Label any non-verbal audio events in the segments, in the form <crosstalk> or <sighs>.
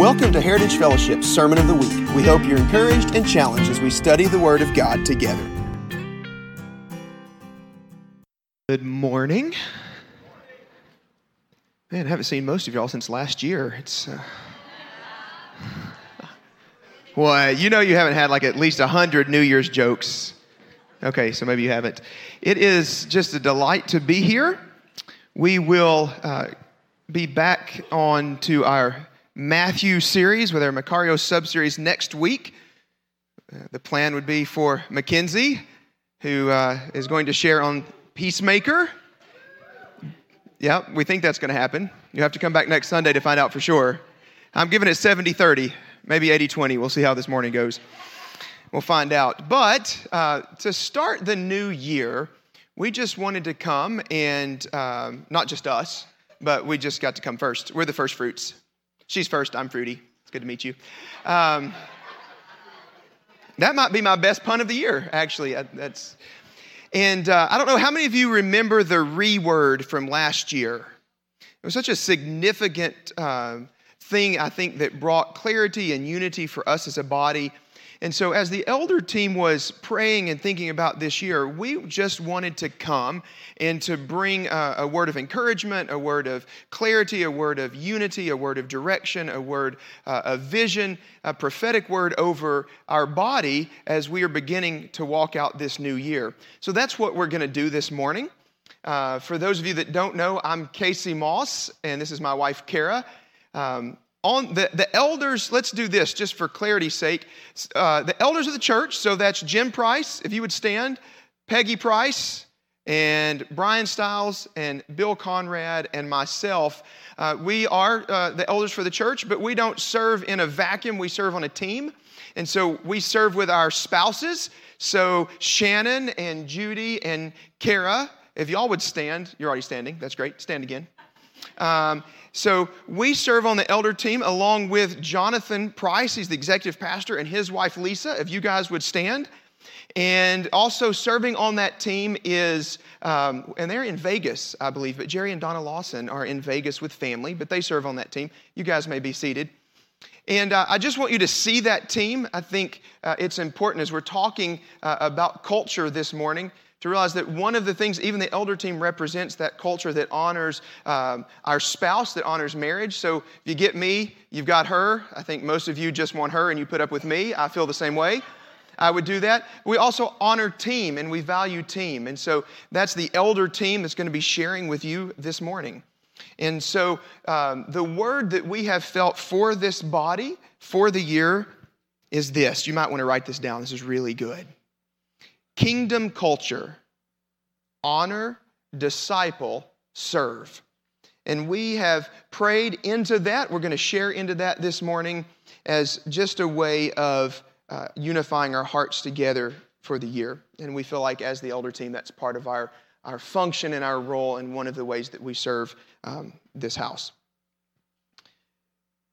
Welcome to Heritage Fellowship's Sermon of the Week. We hope you're encouraged and challenged as we study the Word of God together. Good morning. Man, I haven't seen most of y'all since last year. It's. Uh... Well, you know you haven't had like at least a hundred New Year's jokes. Okay, so maybe you haven't. It is just a delight to be here. We will uh, be back on to our Matthew series with our Makarios sub-series next week. Uh, the plan would be for Mackenzie, who uh, is going to share on Peacemaker. Yeah, we think that's going to happen. You have to come back next Sunday to find out for sure. I'm giving it 70 30, maybe 80 20. We'll see how this morning goes. We'll find out. But uh, to start the new year, we just wanted to come and um, not just us, but we just got to come first. We're the first fruits. She's first, I'm fruity. It's good to meet you. Um, that might be my best pun of the year, actually. That's, and uh, I don't know how many of you remember the re word from last year. It was such a significant uh, thing, I think, that brought clarity and unity for us as a body. And so, as the elder team was praying and thinking about this year, we just wanted to come and to bring a, a, word of encouragement, a word of clarity, a word of unity, a word of direction, a word uh, of vision, a prophetic word over our body as we are beginning to walk out this new year. So, that's what we're going to do this morning. Uh, for those of you that don't know, I'm Casey Moss, and this is my wife, Kara. Um, on the, the elders, let's do this just for clarity's sake. Uh, the elders of the church, so that's Jim Price, if you would stand, Peggy Price, and Brian Stiles, and Bill Conrad, and myself. Uh, we are uh, the elders for the church, but we don't serve in a vacuum, we serve on a team. And so we serve with our spouses. So Shannon and Judy and Kara, if y'all would stand, you're already standing, that's great, stand again. Um, so we serve on the elder team along with Jonathan Price. He's the executive pastor, and his wife Lisa. If you guys would stand. And also serving on that team is, um, and they're in Vegas, I believe, but Jerry and Donna Lawson are in Vegas with family, but they serve on that team. You guys may be seated. And uh, I just want you to see that team. I think uh, it's important as we're talking uh, about culture this morning to realize that one of the things, even the elder team represents that culture that honors um, our spouse, that honors marriage. So if you get me, you've got her. I think most of you just want her and you put up with me. I feel the same way. I would do that. We also honor team and we value team. And so that's the elder team that's going to be sharing with you this morning. And so um, the word that we have felt for this body for the year is this. You might want to write this down. This is really good kingdom culture honor, disciple, serve. And we have prayed into that. We're going to share into that this morning as just a way of uh, unifying our hearts together for the year. And we feel like, as the elder team, that's part of our, our function and our role and one of the ways that we serve um, this house.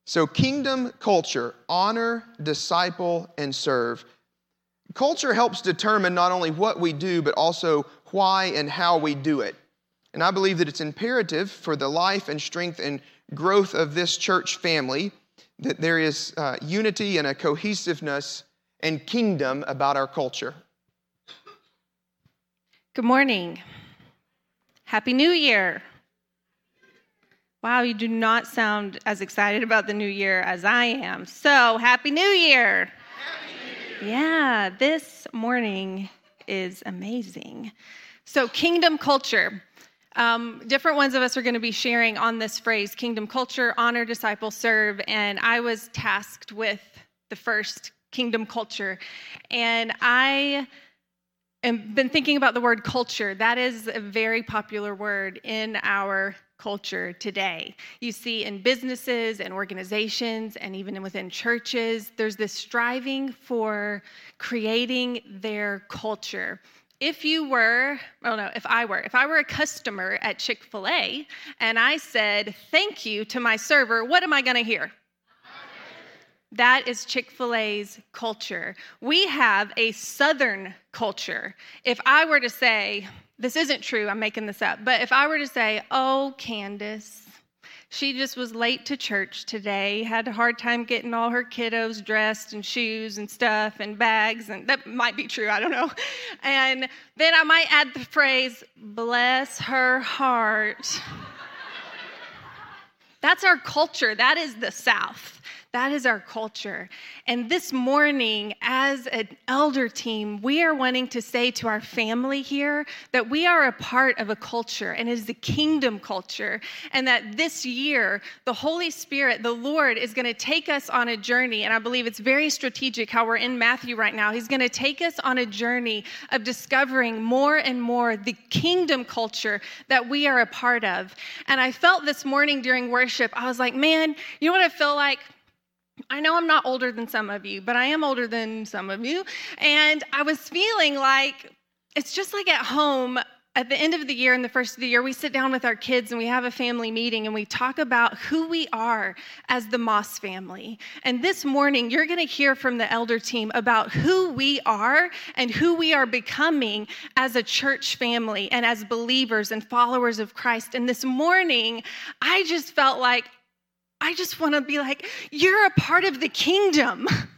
So, kingdom culture honor, disciple, and serve. Culture helps determine not only what we do, but also why and how we do it. And I believe that it's imperative for the life and strength and growth of this church family that there is uh, unity and a cohesiveness and kingdom about our culture. Good morning. Happy New Year. Wow, you do not sound as excited about the new year as I am. So, Happy New Year. Yeah, this morning is amazing. So, kingdom culture. Um, different ones of us are going to be sharing on this phrase kingdom culture, honor, disciple, serve. And I was tasked with the first kingdom culture. And I have been thinking about the word culture. That is a very popular word in our culture today. You see in businesses and organizations and even within churches, there's this striving for creating their culture. If you were, oh don't know, if I were, if I were a customer at Chick fil A and I said thank you to my server, what am I gonna hear? That is Chick fil A's culture. We have a Southern culture. If I were to say, this isn't true, I'm making this up. But if I were to say, oh, Candace, She just was late to church today, had a hard time getting all her kiddos dressed and shoes and stuff and bags, and that might be true, I don't know. <laughs> And then I might add the phrase, bless her heart. <laughs> That's our culture. That is the South. That is our culture. And this morning, as an elder team, we are wanting to say to our family here that we are a part of a culture and it is the kingdom culture. And that this year, the Holy Spirit, the Lord, is going to take us on a journey. And I believe it's very strategic how we're in Matthew right now. He's going to take us on a journey of discovering more and more the kingdom culture that we are a part of. And I felt this morning during worship, I was like, man, you know what I feel like? I know I'm not older than some of you, but I am older than some of you. And I was feeling like it's just like at home at the end of the year and the first of the year, we sit down with our kids and we have a family meeting and we talk about who we are as the Moss family. And this morning, you're going to hear from the elder team about who we are and who we are becoming as a church family and as believers and followers of Christ. And this morning, I just felt like I just want to be like, you're a part of the kingdom. <laughs>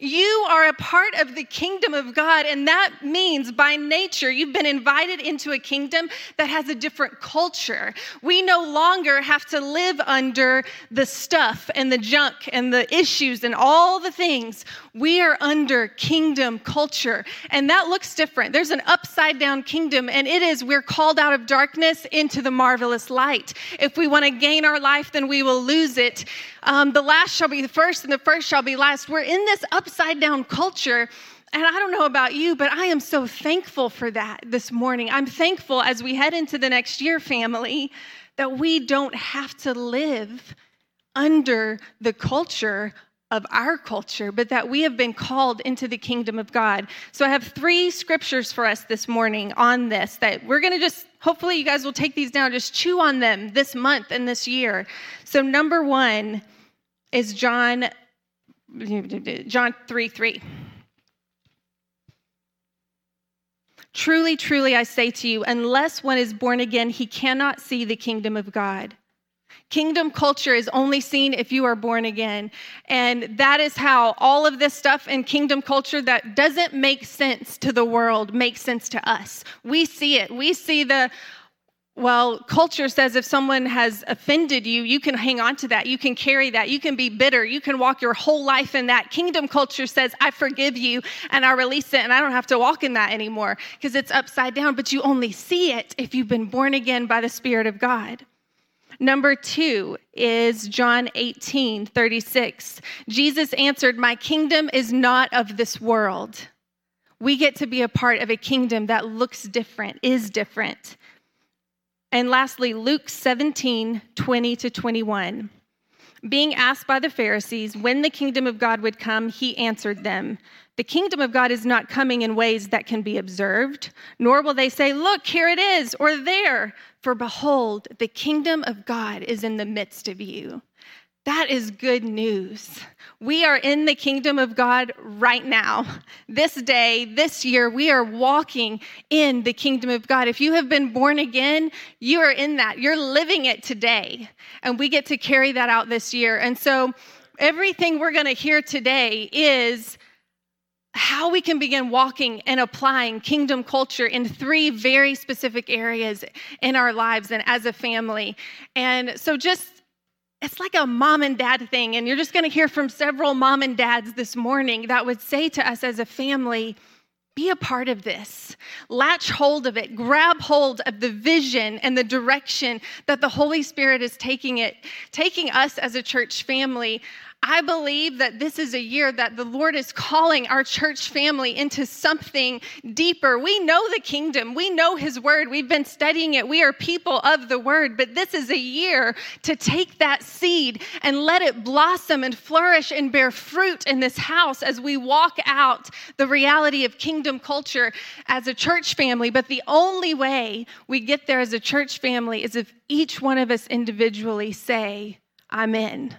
You are a part of the kingdom of God, and that means by nature you've been invited into a kingdom that has a different culture. We no longer have to live under the stuff and the junk and the issues and all the things. We are under kingdom culture, and that looks different. There's an upside down kingdom, and it is we're called out of darkness into the marvelous light. If we want to gain our life, then we will lose it. Um, the last shall be the first, and the first shall be last. We're in this upside down culture. And I don't know about you, but I am so thankful for that this morning. I'm thankful as we head into the next year, family, that we don't have to live under the culture of our culture, but that we have been called into the kingdom of God. So I have three scriptures for us this morning on this that we're going to just, hopefully, you guys will take these down, just chew on them this month and this year. So, number one is John, John 3 3. Truly, truly, I say to you, unless one is born again, he cannot see the kingdom of God. Kingdom culture is only seen if you are born again. And that is how all of this stuff in kingdom culture that doesn't make sense to the world makes sense to us. We see it. We see the, well, culture says if someone has offended you, you can hang on to that. You can carry that. You can be bitter. You can walk your whole life in that. Kingdom culture says, I forgive you and I release it and I don't have to walk in that anymore because it's upside down. But you only see it if you've been born again by the Spirit of God. Number two is John 18, 36. Jesus answered, My kingdom is not of this world. We get to be a part of a kingdom that looks different, is different. And lastly, Luke 17, 20 to 21. Being asked by the Pharisees when the kingdom of God would come, he answered them, The kingdom of God is not coming in ways that can be observed, nor will they say, Look, here it is, or there. For behold, the kingdom of God is in the midst of you. That is good news. We are in the kingdom of God right now. This day, this year, we are walking in the kingdom of God. If you have been born again, you are in that. You're living it today. And we get to carry that out this year. And so, everything we're going to hear today is how we can begin walking and applying kingdom culture in three very specific areas in our lives and as a family. And so, just it's like a mom and dad thing. And you're just going to hear from several mom and dads this morning that would say to us as a family, be a part of this. Latch hold of it. Grab hold of the vision and the direction that the Holy Spirit is taking it, taking us as a church family. I believe that this is a year that the Lord is calling our church family into something deeper. We know the kingdom, we know His word, we've been studying it, we are people of the word, but this is a year to take that seed and let it blossom and flourish and bear fruit in this house as we walk out the reality of kingdom culture as a church family. But the only way we get there as a church family is if each one of us individually say, I'm in.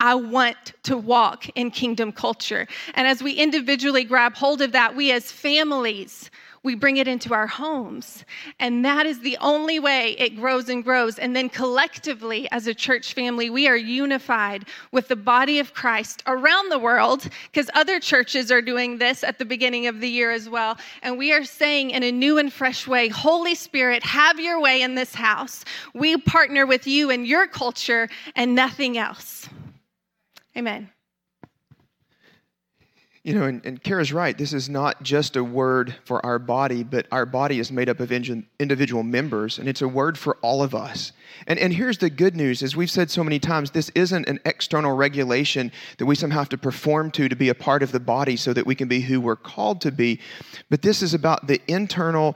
I want to walk in kingdom culture. And as we individually grab hold of that, we as families, we bring it into our homes. And that is the only way it grows and grows. And then collectively, as a church family, we are unified with the body of Christ around the world, because other churches are doing this at the beginning of the year as well. And we are saying in a new and fresh way, Holy Spirit, have your way in this house. We partner with you and your culture and nothing else. Amen. You know, and, and Kara's right. This is not just a word for our body, but our body is made up of individual members, and it's a word for all of us. And, and here's the good news as we've said so many times, this isn't an external regulation that we somehow have to perform to to be a part of the body so that we can be who we're called to be. But this is about the internal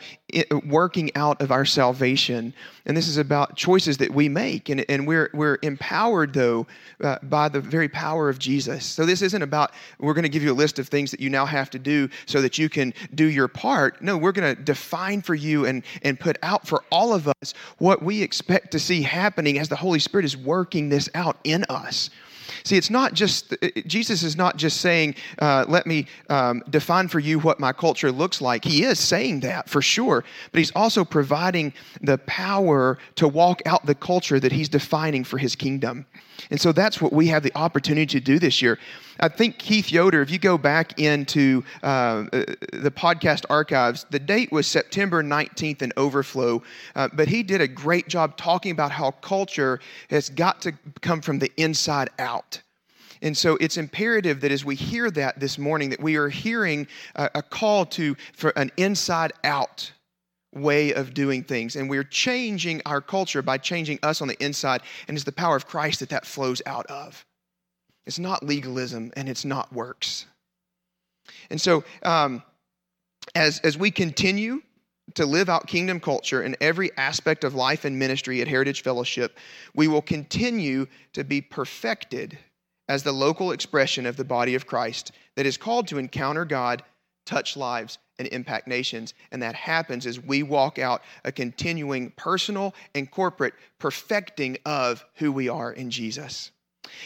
working out of our salvation. And this is about choices that we make. And, and we're, we're empowered, though, uh, by the very power of Jesus. So this isn't about, we're going to give you a list of things that you now have to do so that you can do your part. No, we're going to define for you and, and put out for all of us what we expect to see happening as the Holy Spirit is working this out in us. See, it's not just, Jesus is not just saying, uh, let me um, define for you what my culture looks like. He is saying that for sure, but he's also providing the power to walk out the culture that he's defining for his kingdom. And so that's what we have the opportunity to do this year. I think Keith Yoder, if you go back into uh, uh the podcast archives, the date was September 19th in Overflow, uh, but he did a great job talking about how culture has got to come from the inside out. And so it's imperative that as we hear that this morning, that we are hearing a, a call to for an inside out way of doing things. And we're changing our culture by changing us on the inside. And it's the power of Christ that that flows out of. It's not legalism and it's not works. And so, um, as, as we continue to live out kingdom culture in every aspect of life and ministry at Heritage Fellowship, we will continue to be perfected as the local expression of the body of Christ that is called to encounter God, touch lives, and impact nations. And that happens as we walk out a continuing personal and corporate perfecting of who we are in Jesus.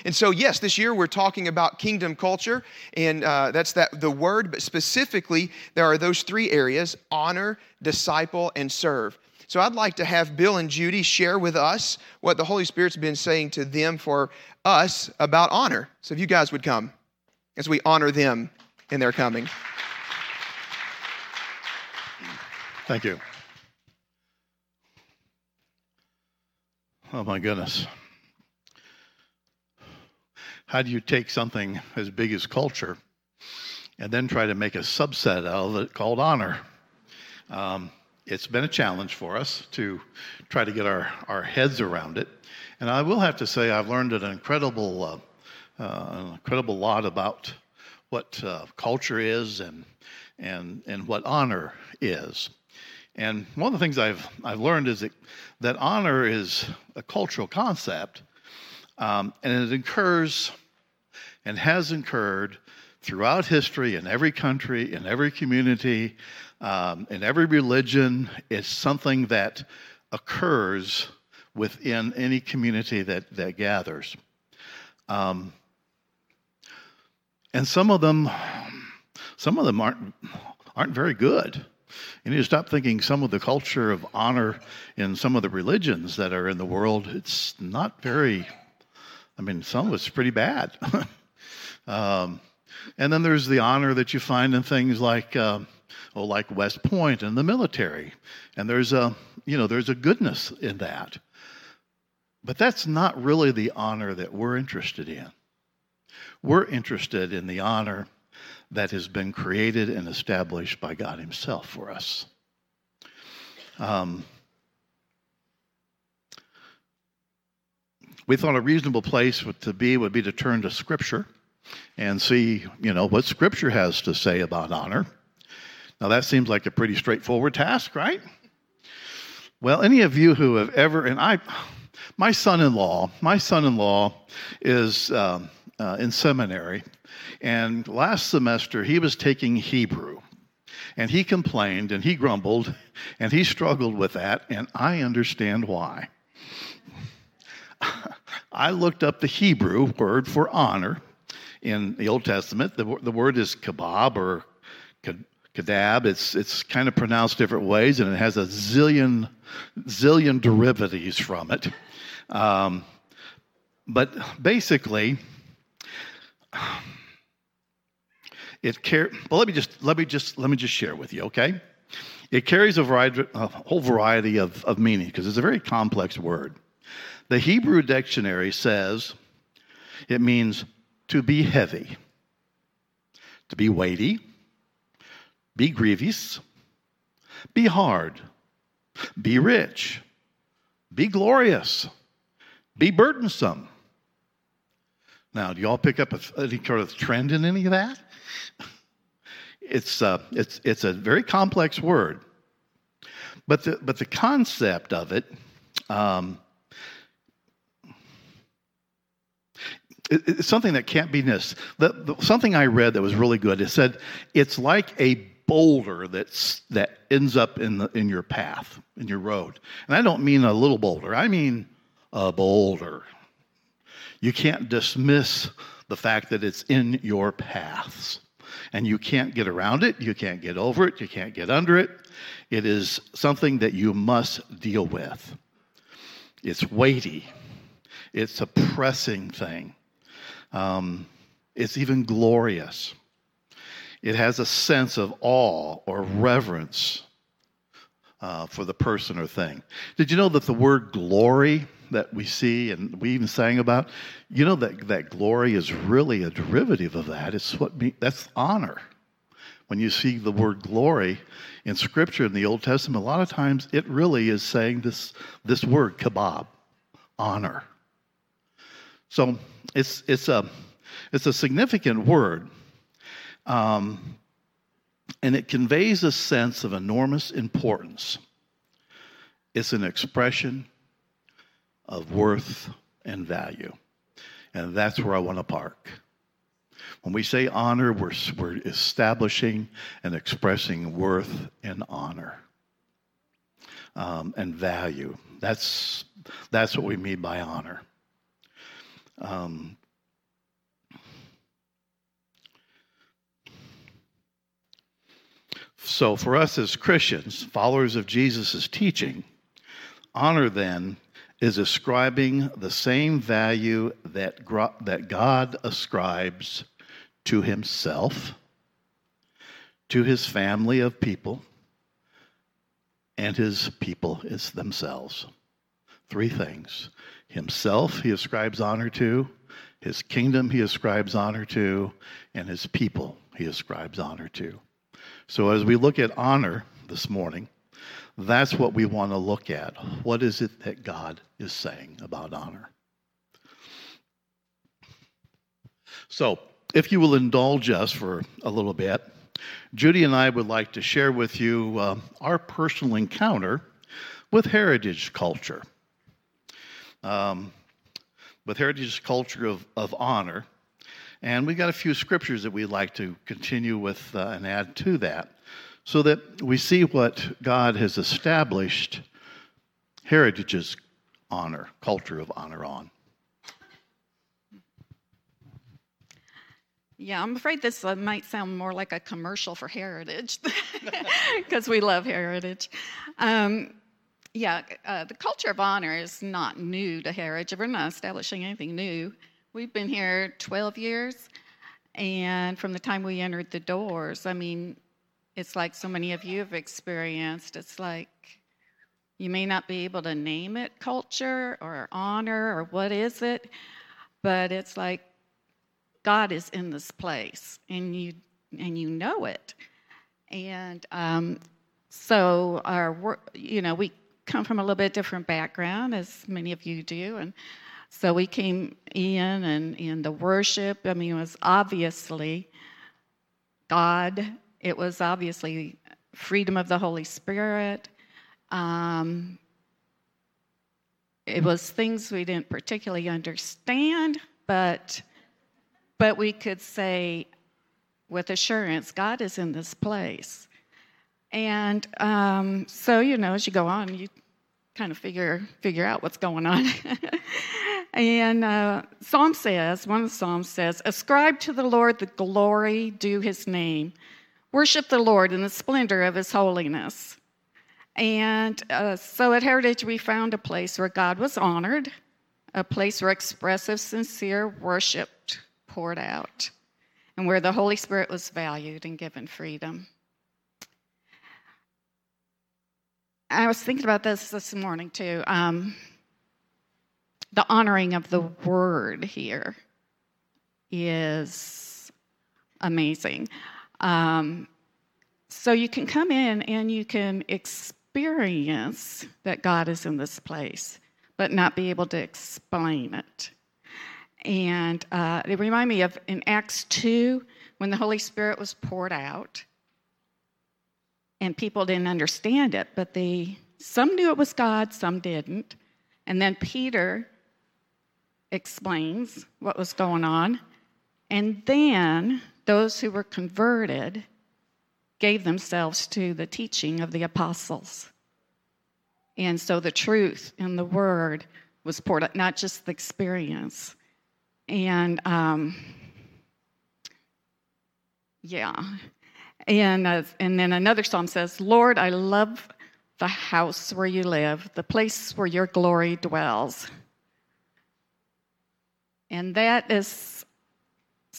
And so, yes, this year we're talking about kingdom culture, and uh, that's that the word. But specifically, there are those three areas: honor, disciple, and serve. So, I'd like to have Bill and Judy share with us what the Holy Spirit's been saying to them for us about honor. So, if you guys would come as we honor them in their coming. Thank you. Oh my goodness. How do you take something as big as culture and then try to make a subset out of it called honor? Um, it's been a challenge for us to try to get our, our heads around it. And I will have to say, I've learned an incredible, uh, uh, an incredible lot about what uh, culture is and, and, and what honor is. And one of the things I've, I've learned is that, that honor is a cultural concept, um, and it occurs and has occurred throughout history in every country, in every community, um, in every religion. It's something that occurs within any community that, that gathers. Um, and some of them, some of them aren't, aren't very good. You need to stop thinking some of the culture of honor in some of the religions that are in the world, it's not very, I mean, some of it's pretty bad. <laughs> um, and then there's the honor that you find in things like, uh, oh, like West Point and the military. And there's a, you know, there's a goodness in that. But that's not really the honor that we're interested in. We're interested in the honor that has been created and established by God Himself for us. Um, we thought a reasonable place to be would be to turn to Scripture and see, you know, what Scripture has to say about honor. Now, that seems like a pretty straightforward task, right? Well, any of you who have ever, and I, my son in law, my son in law is um, uh, in seminary, and last semester, he was taking Hebrew. And he complained and he grumbled and he struggled with that, and I understand why. <laughs> I looked up the Hebrew word for honor in the Old Testament. The, the word is kabad or Kadab, it's, it's kind of pronounced different ways, and it has a zillion, zillion derivatives from it. Um, but basically, it car- well, let me just let me just let me just share with you, okay? It carries a, variety, a whole variety of, of meaning because it's a very complex word. The Hebrew dictionary says it means to be heavy, to be weighty, be grievous, be hard, be rich, be glorious, be burdensome. Now, do y'all pick up any kind of trend in any of that? It's, uh, it's, it's a very complex word. But the, but the concept of it, um, it, it's something that can't be missed. The, the, something I read that was really good. It said it's like a boulder that's that ends up in the in your path in your road, and I don't mean a little boulder. I mean a boulder. You can't dismiss the fact that it's in your paths. And you can't get around it, you can't get over it, you can't get under it. It is something that you must deal with. It's weighty, it's a pressing thing, um, it's even glorious. It has a sense of awe or reverence uh, for the person or thing. Did you know that the word glory that we see and we even sang about, you know that, that glory is really a derivative of that. It's what be, that's honor. When you see the word glory in Scripture in the Old Testament, a lot of times it really is saying this, this word, kabad, honor. So it's, it's, a, it's a significant word. Um, and it conveys a sense of enormous importance. It's an expression of worth and value. And that's where I want to park. When we say honor, we're, we're establishing and expressing worth and honor um, and value. That's, that's what we mean by honor. Um, so, for us as Christians, followers of Jesus' teaching, honor then is ascribing the same value that, that God ascribes to himself, to his family of people, and his people is themselves. Three things. Himself he ascribes honor to, his kingdom he ascribes honor to, and his people he ascribes honor to. So as we look at honor this morning, that's what we want to look at. What is it that God is saying about honor? So, if you will indulge us for a little bit, Judy and I would like to share with you uh, our personal encounter with heritage culture. Um, with heritage culture of, of honor. And we've got a few scriptures that we'd like to continue with uh, and add to that so that we see what God has established heritage's honor, culture of honor on. Yeah, I'm afraid this uh, might sound more like a commercial for heritage <laughs> because we love heritage. Um, yeah, uh, the culture of honor is not new to heritage. We're not establishing anything new. We've been here 12 years, and from the time we entered the doors, I mean, it's like so many of you have experienced. It's like you may not be able to name it culture or honor or what is it, but it's like God is in this place and you and you know it. And um, so our you know we come from a little bit different background as many of you do and so we came in and in the worship i mean it was obviously god it was obviously freedom of the Holy Spirit. Um, it was things we didn't particularly understand, but but we could say with assurance, God is in this place. And um, so, you know, as you go on, you kind of figure figure out what's going on. <laughs> and uh, Psalm says, one of the Psalms says, "Ascribe to the Lord the glory due His name." Worship the Lord in the splendor of His holiness. And uh, so at Heritage, we found a place where God was honored, a place where expressive, sincere worship poured out, and where the Holy Spirit was valued and given freedom. I was thinking about this this morning too. Um, the honoring of the word here is amazing. Um, so you can come in and you can experience that God is in this place, but not be able to explain it. And uh, it reminded me of in Acts 2 when the Holy Spirit was poured out and people didn't understand it, but they some knew it was God, some didn't. And then Peter explains what was going on. And then those who were converted gave themselves to the teaching of the apostles. And so the truth and the word was poured out, not just the experience. And um, yeah. And, uh, and then another psalm says, Lord, I love the house where you live, the place where your glory dwells. And that is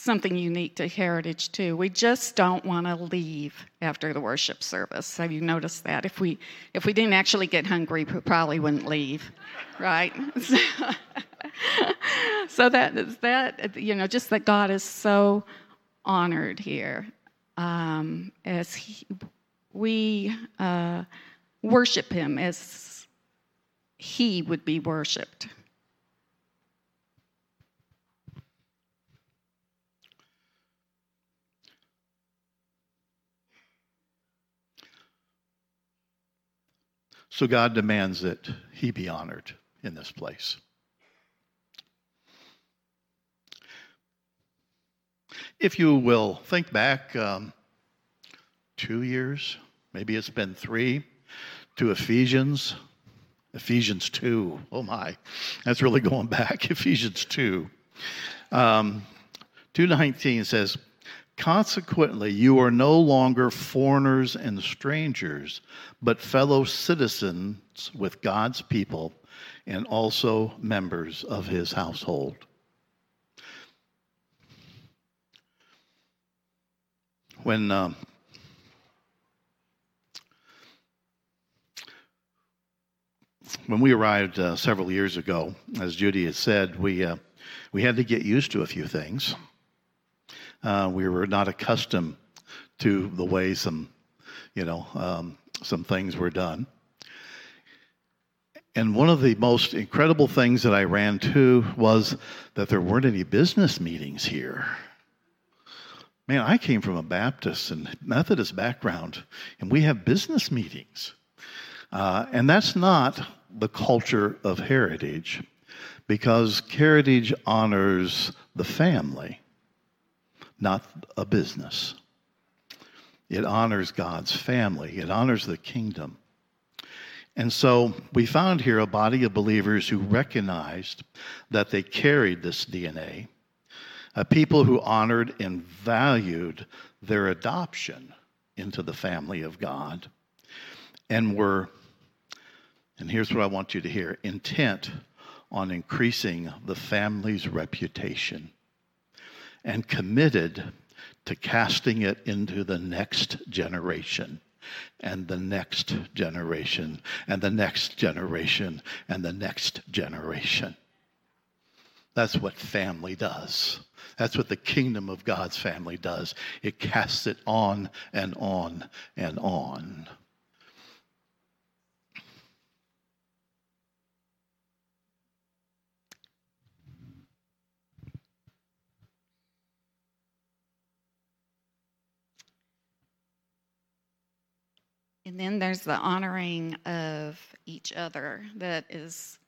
something unique to Heritage, too. We just don't want to leave after the worship service. Have you noticed that? If we, if we didn't actually get hungry, we probably wouldn't leave, right? <laughs> so that is that, you know, just that God is so honored here um, as he, we uh, worship him as he would be worshiped. So God demands that he be honored in this place. If you will think back um, two years, maybe it's been three, to Ephesians, Ephesians 2. Oh my, that's really <laughs> going back. <laughs> Ephesians 2. Um, 219 says, Consequently, you are no longer foreigners and strangers, but fellow citizens with God's people and also members of his household. When um, when we arrived uh, several years ago, as Judy had said, we uh, we had to get used to a few things. Uh, we were not accustomed to the way some, you know, um, some things were done. And one of the most incredible things that I ran to was that there weren't any business meetings here. Man, I came from a Baptist and Methodist background, and we have business meetings. Uh, and that's not the culture of heritage because heritage honors the family not a business. It honors God's family, it honors the kingdom. And so we found here a body of believers who recognized that they carried this DNA, a people who honored and valued their adoption into the family of God, and were, and here's what I want you to hear intent on increasing the family's reputation and committed to casting it into the next generation and the next generation and the next generation and the next generation. That's what family does. That's what the kingdom of God's family does. It casts it on and on and on. And then there's the honoring of each other that is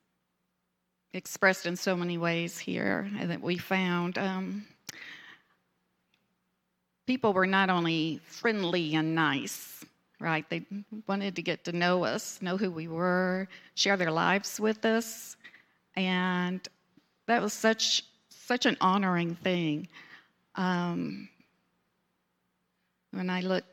expressed in so many ways here and that we found. Um, people were not only friendly and nice, right? They wanted to get to know us, know who we were, share their lives with us, and that was such such an honoring thing. Um, when I look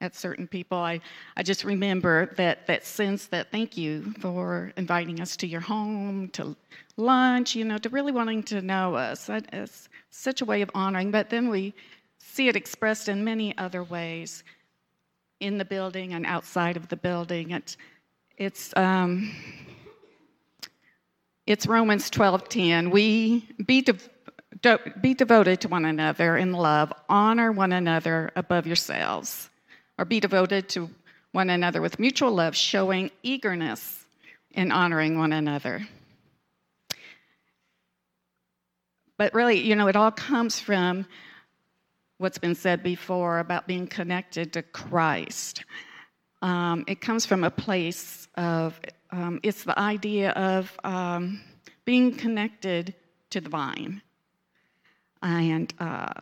at certain people. I, I just remember that, that sense that thank you for inviting us to your home, to lunch, you know, to really wanting to know us. Is such a way of honoring. But then we see it expressed in many other ways in the building and outside of the building. It's, it's, um, it's Romans 12:10. We be, de- be devoted to one another in love, honor one another above yourselves or be devoted to one another with mutual love, showing eagerness in honoring one another. But really, you know, it all comes from what's been said before about being connected to Christ. Um, it comes from a place of, um, it's the idea of um, being connected to the vine. And uh,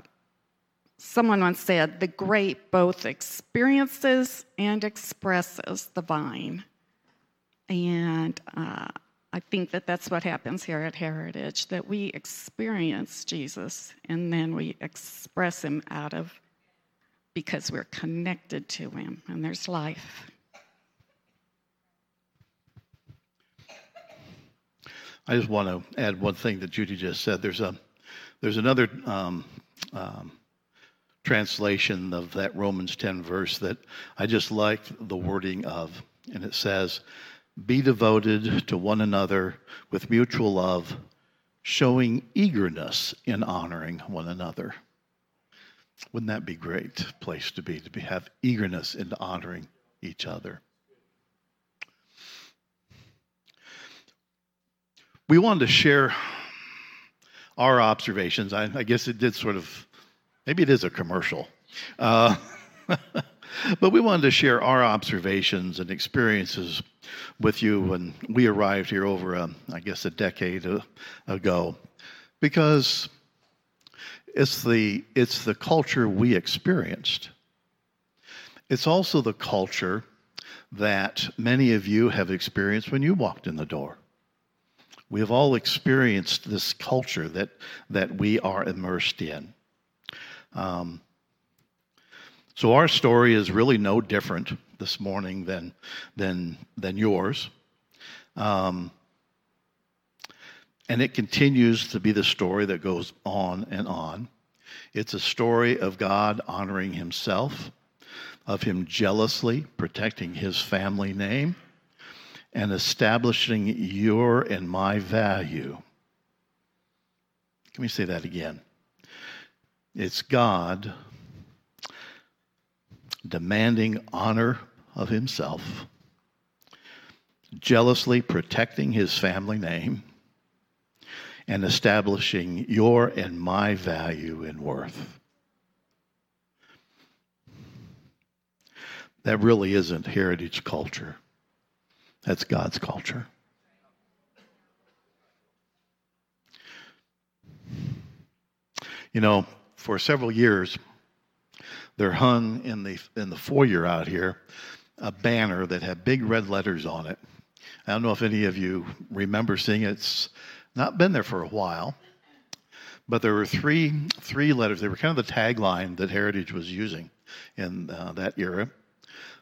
Someone once said, the grape both experiences and expresses the vine. And uh, I think that that's what happens here at Heritage, that we experience Jesus and then we express him out of because we're connected to him and there's life. I just want to add one thing that Judy just said. There's a there's another um, um, translation of that Romans 10 verse that I just liked the wording of. And it says, Be devoted to one another with mutual love, showing eagerness in honoring one another. Wouldn't that be a great place to be, to be, have eagerness in honoring each other? We wanted to share our observations. I, I guess it did sort of Maybe it is a commercial. Uh, <laughs> but we wanted to share our observations and experiences with you when we arrived here over, a, I guess, a decade ago, because it's the it's the culture we experienced. It's also the culture that many of you have experienced when you walked in the door. We have all experienced this culture that that we are immersed in. Um, so our story is really no different this morning than than than yours, um, and it continues to be the story that goes on and on. It's a story of God honoring Himself, of Him jealously protecting His family name, and establishing your and my value. Let me say that again. It's God demanding honor of himself, jealously protecting his family name, and establishing your and my value and worth. That really isn't heritage culture. That's God's culture. You know, for several years, there hung in the in the foyer out here a banner that had big red letters on it. I don't know if any of you remember seeing it. It's not been there for a while, but there were three three letters. They were kind of the tagline that Heritage was using in uh, that era.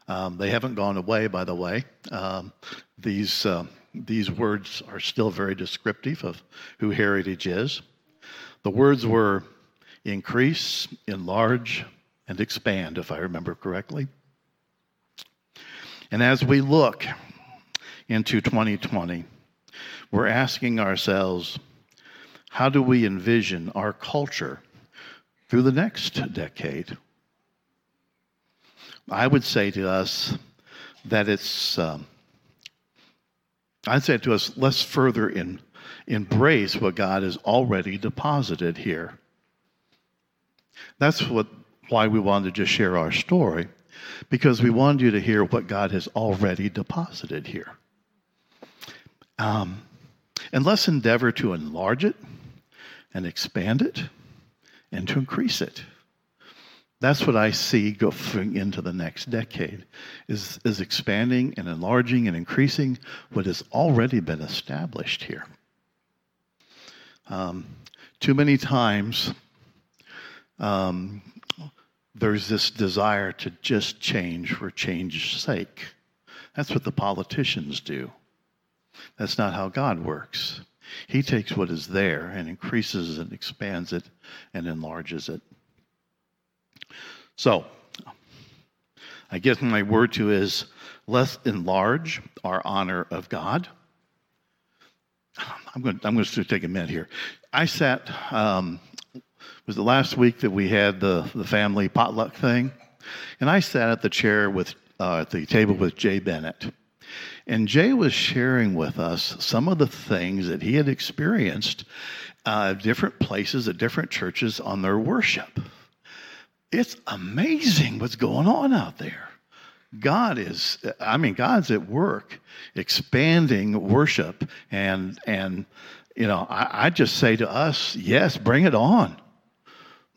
Um, they haven't gone away, by the way. Um, these uh, these words are still very descriptive of who Heritage is. The words were increase, enlarge, and expand, if I remember correctly. And as we look into 2020, we're asking ourselves, how do we envision our culture through the next decade? I would say to us that it's, um, I'd say to us, let's further in, embrace what God has already deposited here. That's what, why we wanted to just share our story, because we wanted you to hear what God has already deposited here. Um, and let's endeavor to enlarge it and expand it and to increase it. That's what I see going into the next decade is, is expanding and enlarging and increasing what has already been established here. Um, too many times um, there's this desire to just change for change's sake. That's what the politicians do. That's not how God works. He takes what is there and increases and expands it and enlarges it. So, I guess my word to is let's enlarge our honor of God. I'm going, to, I'm going to take a minute here. I sat, um, was the last week that we had the, the family potluck thing, and I sat at the chair with, uh, at the table with Jay Bennett. And Jay was sharing with us some of the things that he had experienced uh, different places at different churches on their worship. It's amazing what's going on out there. God is, I mean, God's at work expanding worship. And, and you know, I, I just say to us, yes, bring it on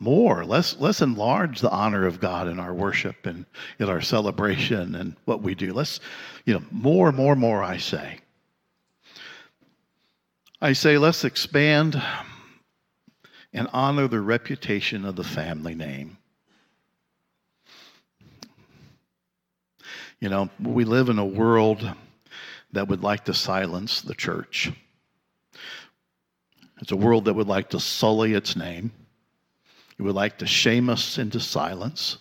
more. Let's let's enlarge the honor of God in our worship and in our celebration and what we do. Let's, you know, more, more, more. I say. I say let's expand and honor the reputation of the family name. You know, we live in a world that would like to silence the church. It's a world that would like to sully its name. He would like to shame us into silence.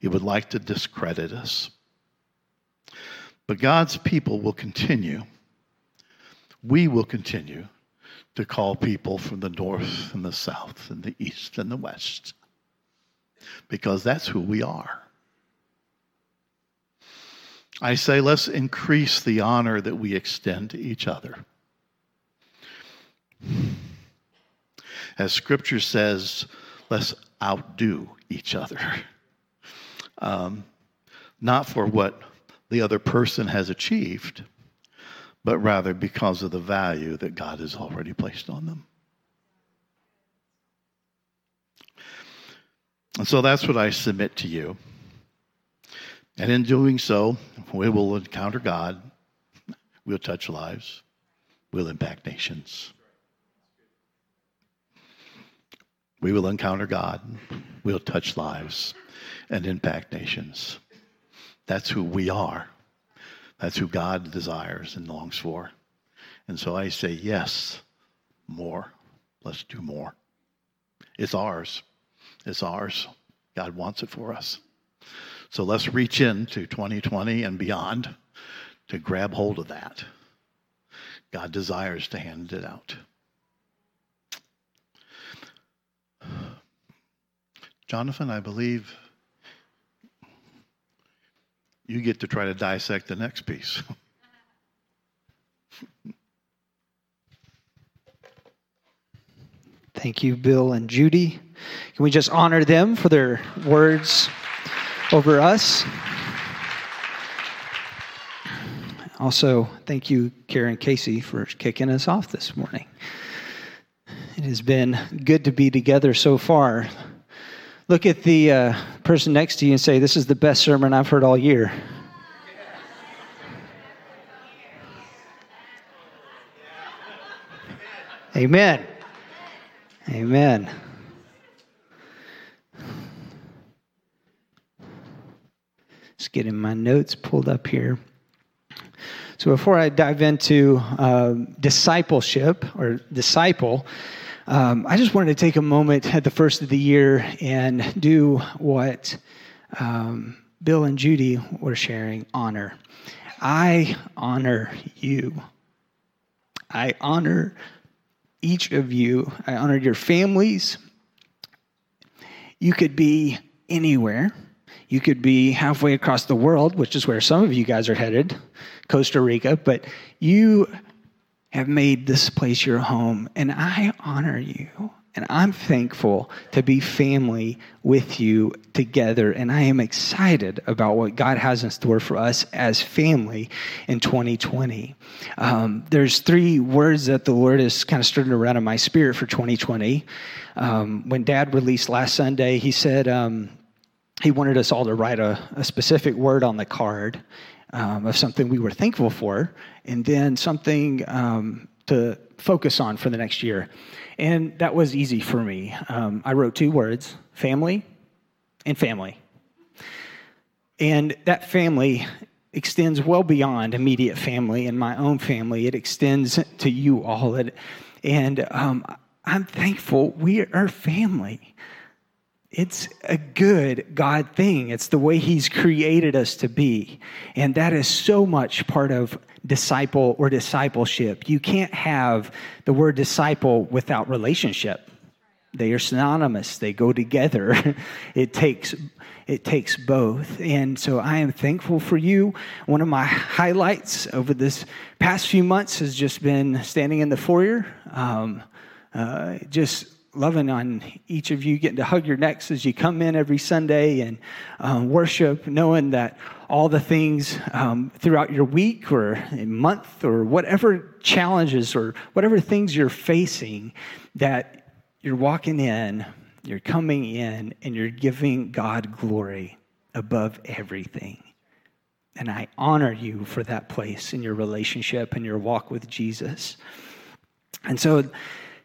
He would like to discredit us. But God's people will continue. We will continue to call people from the north and the south and the east and the west because that's who we are. I say, let's increase the honor that we extend to each other. As scripture says, let's outdo each other. <laughs> Um, not for what the other person has achieved, but rather because of the value that God has already placed on them. And so that's what I submit to you. And in doing so, we will encounter God, we'll touch lives, we'll impact nations. We will encounter God. We'll touch lives and impact nations. That's who we are. That's who God desires and longs for. And so I say, yes, more. Let's do more. It's ours. It's ours. God wants it for us. So let's reach into 2020 and beyond to grab hold of that. God desires to hand it out. Jonathan, I believe you get to try to dissect the next piece. <laughs> Thank you, Bill and Judy. Can we just honor them for their words over us? Also, thank you, Karen Casey, for kicking us off this morning. It has been good to be together so far. Look at the uh, person next to you and say, This is the best sermon I've heard all year. Amen. Amen. Just getting my notes pulled up here. So before I dive into uh, discipleship or disciple, um, I just wanted to take a moment at the first of the year and do what um, Bill and Judy were sharing honor. I honor you. I honor each of you. I honor your families. You could be anywhere. You could be halfway across the world, which is where some of you guys are headed, Costa Rica, but you have made this place your home, and I honor you. And I'm thankful to be family with you together. And I am excited about what God has in store for us as family in 2020. Um, there's three words that the Lord has kind of stirring around in my spirit for 2020. Um, when Dad released last Sunday, he said um, he wanted us all to write a, a specific word on the card um, of something we were thankful for, and then something um, to focus on for the next year. And that was easy for me. Um, I wrote two words family and family. And that family extends well beyond immediate family and my own family. It extends to you all. And um, I'm thankful we are family. It's a good God thing. It's the way He's created us to be. And that is so much part of disciple or discipleship. You can't have the word disciple without relationship. They are synonymous, they go together. <laughs> it takes it takes both. And so I am thankful for you. One of my highlights over this past few months has just been standing in the foyer, um, uh, just loving on each of you, getting to hug your necks as you come in every Sunday and um, worship, knowing that all the things um, throughout your week or month or whatever challenges or whatever things you're facing, that you're walking in, you're coming in, and you're giving God glory above everything. And I honor you for that place in your relationship and your walk with Jesus. And so,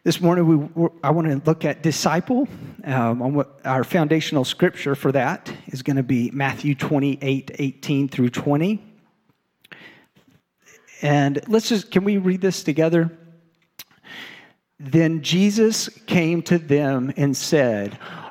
this morning, we, I want to look at disciple. Um, our foundational scripture for that is going to be Matthew 28 18 through 20. And let's just, can we read this together? Then Jesus came to them and said,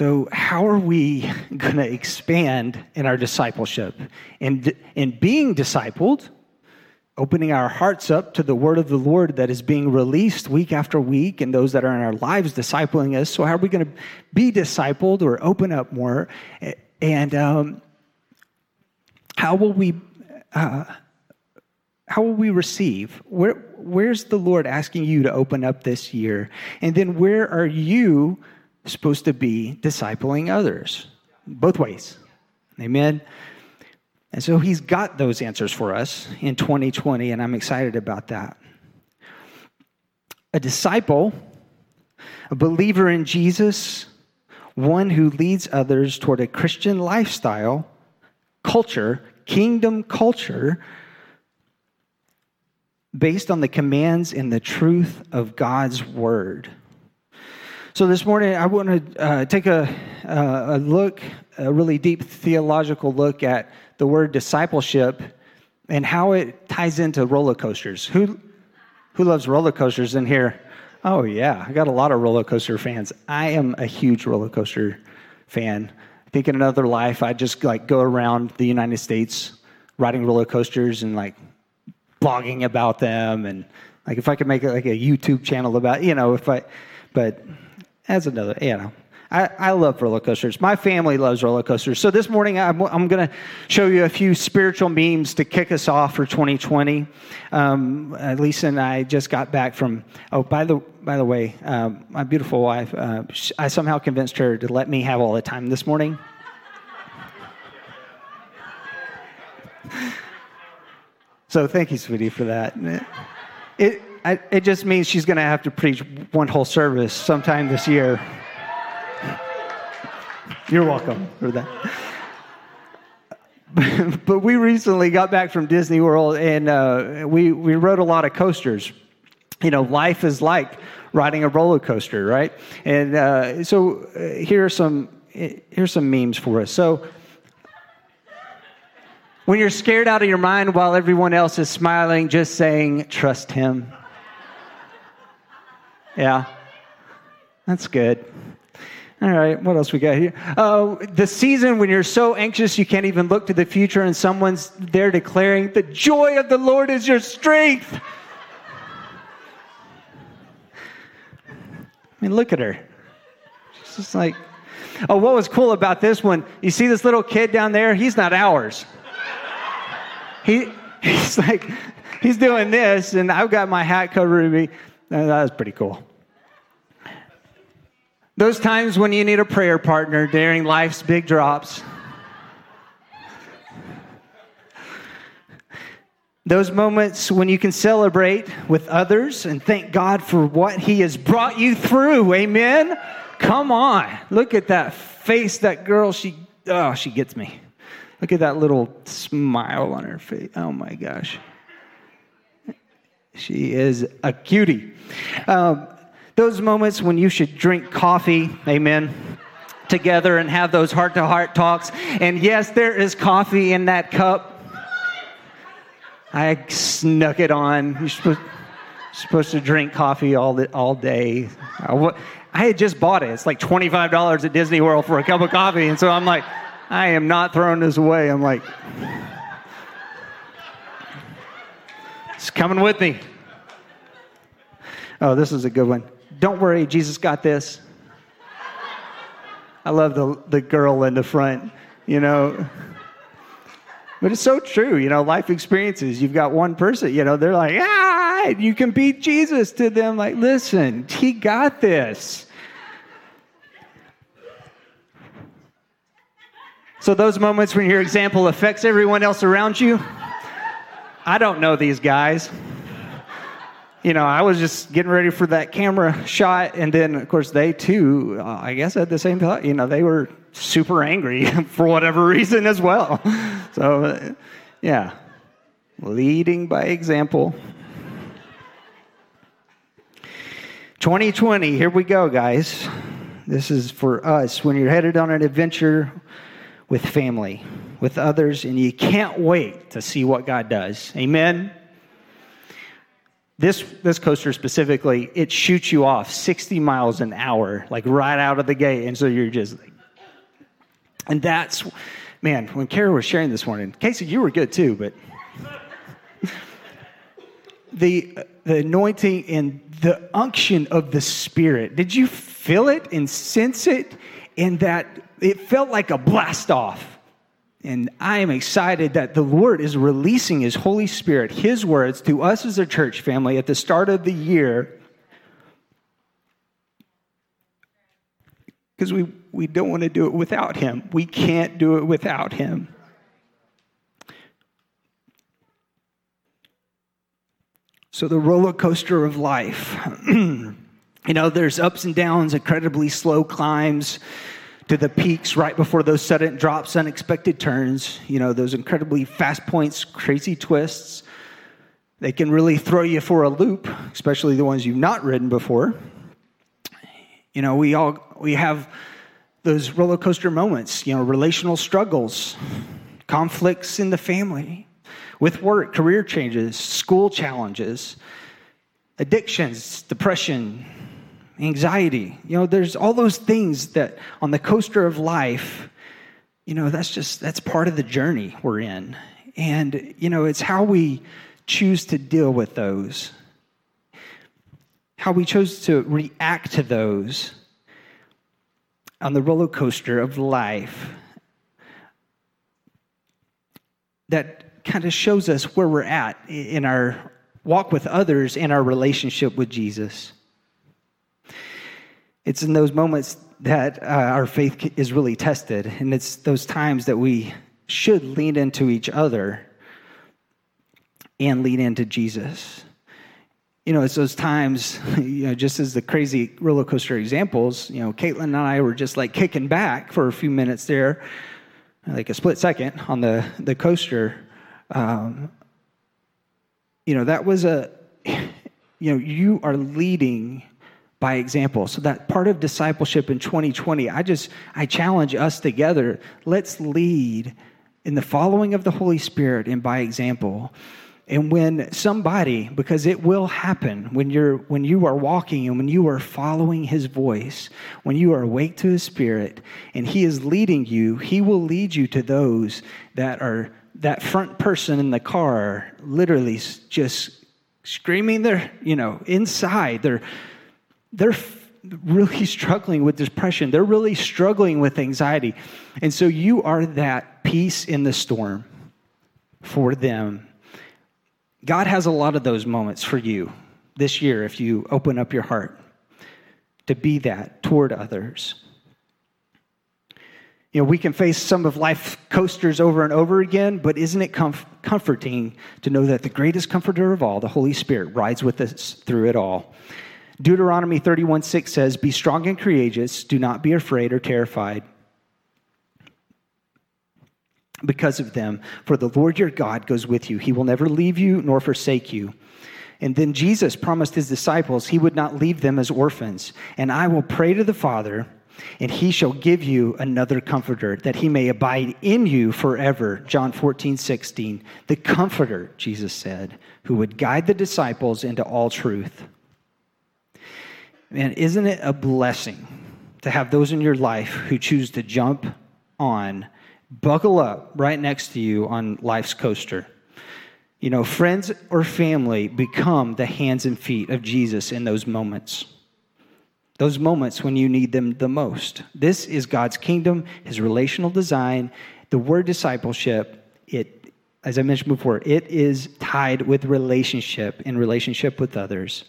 So, how are we going to expand in our discipleship? And in being discipled, opening our hearts up to the word of the Lord that is being released week after week, and those that are in our lives discipling us. So, how are we going to be discipled or open up more? And um, how will we? Uh, how will we receive? Where, where's the Lord asking you to open up this year? And then where are you supposed to be discipling others, both ways. Amen. And so he's got those answers for us in 2020, and I'm excited about that. A disciple, a believer in Jesus, one who leads others toward a Christian lifestyle, culture, kingdom culture, based on the commands and the truth of God's word. So this morning, I want to uh, take a, uh, a look, a really deep theological look at the word discipleship and how it ties into roller coasters. Who, who loves roller coasters in here? Oh, yeah, I got a lot of roller coaster fans. I am a huge roller coaster fan. I think in another life, I'd just like go around the United States riding roller coasters and like blogging about them. And like if I could make like a YouTube channel about, you know, if I, but that's another, you know. I, I love roller coasters. My family loves roller coasters. So this morning, I'm, I'm going to show you a few spiritual memes to kick us off for 2020. Um, uh, Lisa and I just got back from. Oh, by the by the way, um, my beautiful wife. Uh, I somehow convinced her to let me have all the time this morning. <laughs> so thank you, sweetie, for that. It, I, it just means she's going to have to preach one whole service sometime this year. You're welcome for that. <laughs> but we recently got back from Disney World and uh, we, we rode a lot of coasters. You know, life is like riding a roller coaster, right? And uh, so uh, here are some here's some memes for us. So when you're scared out of your mind while everyone else is smiling, just saying, trust him. Yeah. That's good. All right, what else we got here? Uh, the season when you're so anxious you can't even look to the future and someone's there declaring, The joy of the Lord is your strength. I mean, look at her. She's just like, oh, what was cool about this one? You see this little kid down there? He's not ours. He, <laughs> he's like, he's doing this, and I've got my hat covered me. That was pretty cool. Those times when you need a prayer partner during life's big drops. Those moments when you can celebrate with others and thank God for what He has brought you through. Amen. Come on. Look at that face, that girl. She, oh, she gets me. Look at that little smile on her face. Oh my gosh. She is a cutie. Um, those moments when you should drink coffee, amen, together and have those heart to heart talks. And yes, there is coffee in that cup. I snuck it on. You're supposed, supposed to drink coffee all, the, all day. I, I had just bought it. It's like $25 at Disney World for a cup of coffee. And so I'm like, I am not throwing this away. I'm like, it's coming with me. Oh, this is a good one. Don't worry, Jesus got this. I love the, the girl in the front, you know. But it's so true, you know, life experiences. You've got one person, you know, they're like, ah, you can beat Jesus to them. Like, listen, he got this. So, those moments when your example affects everyone else around you, I don't know these guys. You know, I was just getting ready for that camera shot, and then, of course, they too, uh, I guess, at the same time, you know, they were super angry <laughs> for whatever reason as well. <laughs> So, uh, yeah, leading by example. 2020, here we go, guys. This is for us when you're headed on an adventure with family, with others, and you can't wait to see what God does. Amen. This, this coaster specifically, it shoots you off 60 miles an hour, like right out of the gate. And so you're just like, and that's, man, when Kara was sharing this morning, Casey, you were good too, but <laughs> the, the anointing and the unction of the Spirit, did you feel it and sense it? In that it felt like a blast off. And I am excited that the Lord is releasing His Holy Spirit, His words to us as a church family at the start of the year. Because we, we don't want to do it without Him. We can't do it without Him. So, the roller coaster of life. <clears throat> you know, there's ups and downs, incredibly slow climbs to the peaks right before those sudden drops, unexpected turns, you know, those incredibly fast points, crazy twists. They can really throw you for a loop, especially the ones you've not ridden before. You know, we all we have those roller coaster moments, you know, relational struggles, conflicts in the family, with work, career changes, school challenges, addictions, depression, anxiety. You know, there's all those things that on the coaster of life, you know, that's just, that's part of the journey we're in. And, you know, it's how we choose to deal with those, how we chose to react to those on the roller coaster of life that kind of shows us where we're at in our walk with others and our relationship with Jesus. It's in those moments that uh, our faith is really tested, and it's those times that we should lean into each other and lean into Jesus. You know, it's those times, <laughs> you know, just as the crazy roller coaster examples, you know, Caitlin and I were just like kicking back for a few minutes there, like a split second on the, the coaster. Um, you know, that was a, <sighs> you know, you are leading by example. So that part of discipleship in 2020, I just I challenge us together. Let's lead in the following of the Holy Spirit and by example. And when somebody, because it will happen when you're when you are walking and when you are following his voice, when you are awake to his spirit and he is leading you, he will lead you to those that are that front person in the car literally just screaming their, you know, inside. They're they're really <laughs> struggling with depression. They're really struggling with anxiety. And so you are that peace in the storm for them. God has a lot of those moments for you this year if you open up your heart to be that toward others. You know, we can face some of life coasters over and over again, but isn't it comf- comforting to know that the greatest comforter of all, the Holy Spirit, rides with us through it all? Deuteronomy 31 6 says, Be strong and courageous, do not be afraid or terrified because of them, for the Lord your God goes with you. He will never leave you nor forsake you. And then Jesus promised his disciples he would not leave them as orphans. And I will pray to the Father, and he shall give you another comforter, that he may abide in you forever. John 14, 16. The comforter, Jesus said, who would guide the disciples into all truth. Man, isn't it a blessing to have those in your life who choose to jump on, buckle up right next to you on life's coaster? You know, friends or family become the hands and feet of Jesus in those moments. Those moments when you need them the most. This is God's kingdom, his relational design, the word discipleship. It, as I mentioned before, it is tied with relationship in relationship with others.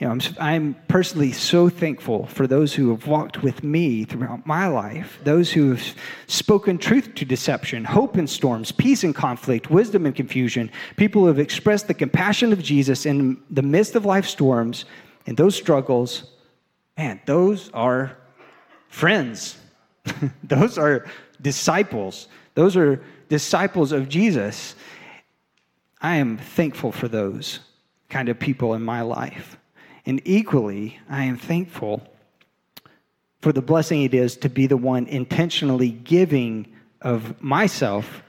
You know, I'm, I'm personally so thankful for those who have walked with me throughout my life, those who have spoken truth to deception, hope in storms, peace in conflict, wisdom in confusion, people who have expressed the compassion of Jesus in the midst of life storms and those struggles. Man, those are friends. <laughs> those are disciples. Those are disciples of Jesus. I am thankful for those kind of people in my life. And equally, I am thankful for the blessing it is to be the one intentionally giving of myself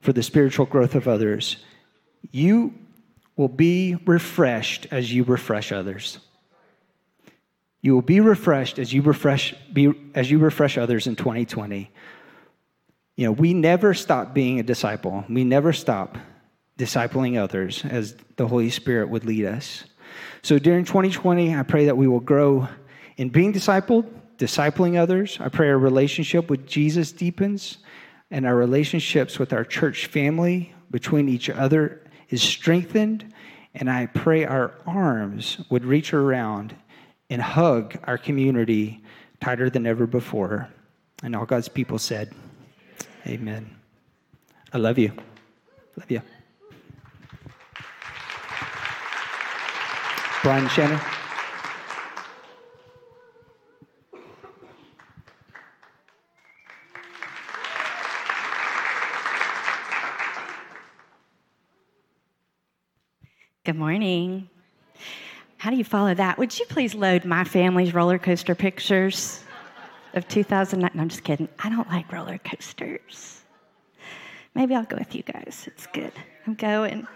for the spiritual growth of others. You will be refreshed as you refresh others. You will be refreshed as you refresh, be, as you refresh others in 2020. You know, we never stop being a disciple. We never stop discipling others as the Holy Spirit would lead us. So during 2020, I pray that we will grow in being discipled, discipling others. I pray our relationship with Jesus deepens and our relationships with our church family between each other is strengthened. And I pray our arms would reach around and hug our community tighter than ever before. And all God's people said, Amen. I love you. Love you. Brian Shannon. Good morning. How do you follow that? Would you please load my family's roller coaster pictures of 2009? No, I'm just kidding. I don't like roller coasters. Maybe I'll go with you guys. It's good. I'm going.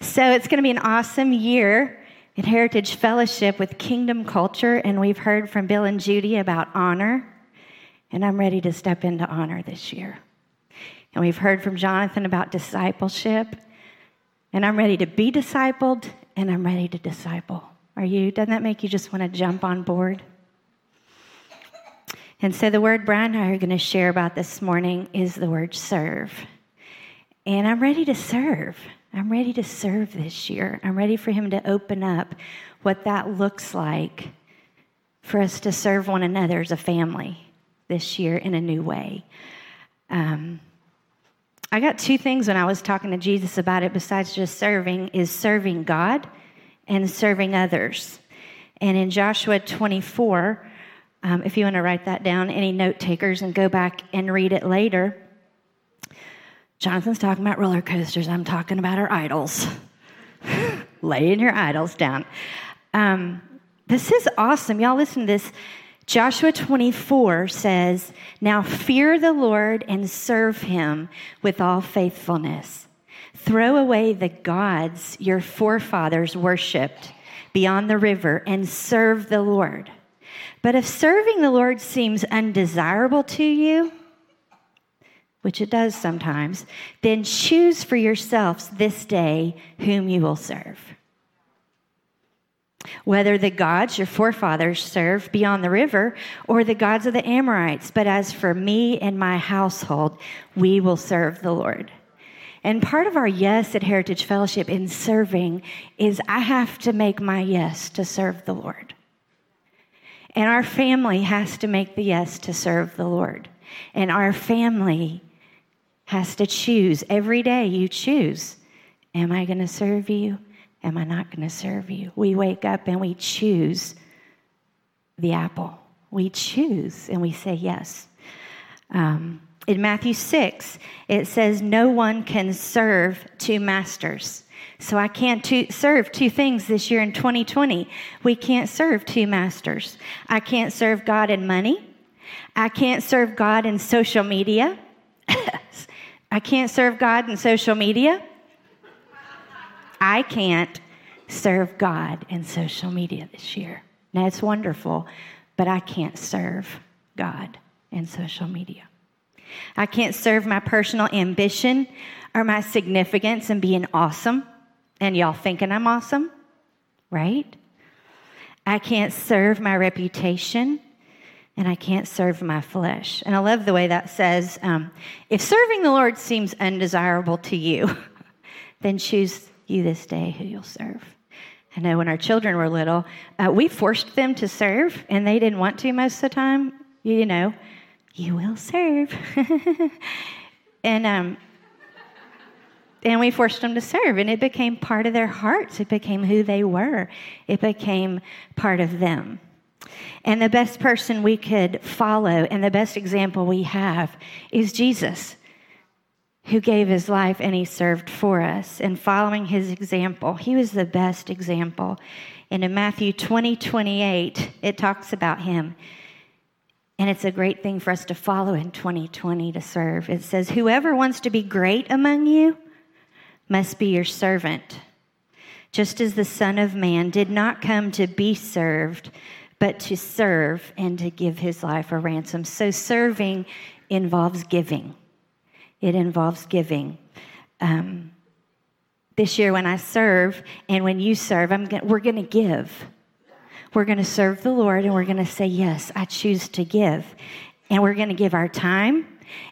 So it's going to be an awesome year at Heritage Fellowship with Kingdom Culture, and we've heard from Bill and Judy about honor, and I'm ready to step into honor this year. And we've heard from Jonathan about discipleship, and I'm ready to be discipled, and I'm ready to disciple. Are you? Doesn't that make you just want to jump on board? And so the word Brian and I are going to share about this morning is the word serve. And I'm ready to serve. I'm ready to serve this year. I'm ready for Him to open up what that looks like for us to serve one another as a family this year in a new way. Um, I got two things when I was talking to Jesus about it besides just serving is serving God and serving others. And in Joshua 24, um, if you want to write that down, any note takers, and go back and read it later, Jonathan's talking about roller coasters. I'm talking about our idols. <laughs> Laying your idols down. Um, this is awesome. Y'all listen to this. Joshua 24 says, Now fear the Lord and serve him with all faithfulness. Throw away the gods your forefathers worshiped beyond the river and serve the Lord. But if serving the Lord seems undesirable to you, which it does sometimes, then choose for yourselves this day whom you will serve. Whether the gods your forefathers served beyond the river or the gods of the Amorites, but as for me and my household, we will serve the Lord. And part of our yes at Heritage Fellowship in serving is I have to make my yes to serve the Lord. And our family has to make the yes to serve the Lord. And our family has to choose. Every day you choose Am I going to serve you? Am I not going to serve you? We wake up and we choose the apple. We choose and we say yes. Um, in Matthew 6, it says, No one can serve two masters. So I can't two, serve two things this year in 2020. We can't serve two masters. I can't serve God in money. I can't serve God in social media. <laughs> I can't serve God in social media. I can't serve God in social media this year. Now, it's wonderful, but I can't serve God in social media. I can't serve my personal ambition or my significance and being awesome and y'all thinking I'm awesome, right? I can't serve my reputation and I can't serve my flesh. And I love the way that says um, if serving the Lord seems undesirable to you, <laughs> then choose you this day who you'll serve. I know when our children were little, uh, we forced them to serve, and they didn't want to most of the time. You know, you will serve. <laughs> and um, and we forced them to serve, and it became part of their hearts. It became who they were. It became part of them. And the best person we could follow and the best example we have is Jesus, who gave his life and he served for us. And following his example, he was the best example. And in Matthew 20 28, it talks about him. And it's a great thing for us to follow in 2020 to serve. It says, Whoever wants to be great among you must be your servant, just as the Son of Man did not come to be served, but to serve and to give his life a ransom. So serving involves giving. It involves giving. Um, this year, when I serve and when you serve, gonna, we're going to give. We're going to serve the Lord and we're going to say, Yes, I choose to give. And we're going to give our time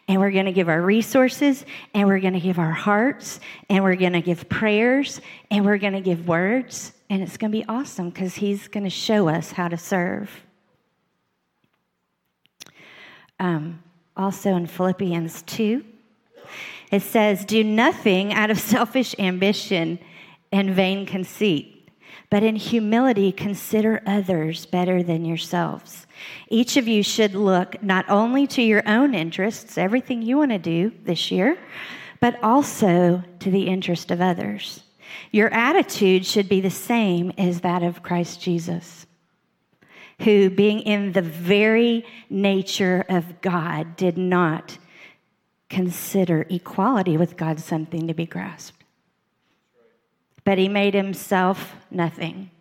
and we're going to give our resources, and we're going to give our hearts, and we're going to give prayers, and we're going to give words. And it's going to be awesome because He's going to show us how to serve. Um, also in Philippians 2, it says, Do nothing out of <laughs> selfish ambition and vain conceit, but in humility consider others better than yourselves. Each of you should look not only to your own interests, everything you want to do this year, but also to the interest of others. Your attitude should be the same as that of Christ Jesus, who, being in the very nature of God, did not consider equality with God something to be grasped. But he made himself nothing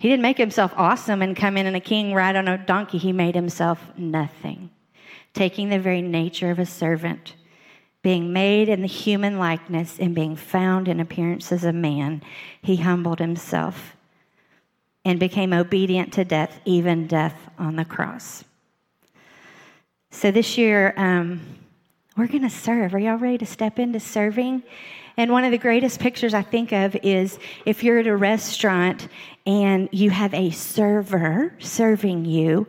he didn't make himself awesome and come in and a king ride on a donkey. He made himself nothing, taking the very nature of a servant, being made in the human likeness and being found in appearance as a man. He humbled himself and became obedient to death, even death on the cross. So this year, um, we're going to serve. Are y'all ready to step into serving? And one of the greatest pictures I think of is if you're at a restaurant and you have a server serving you.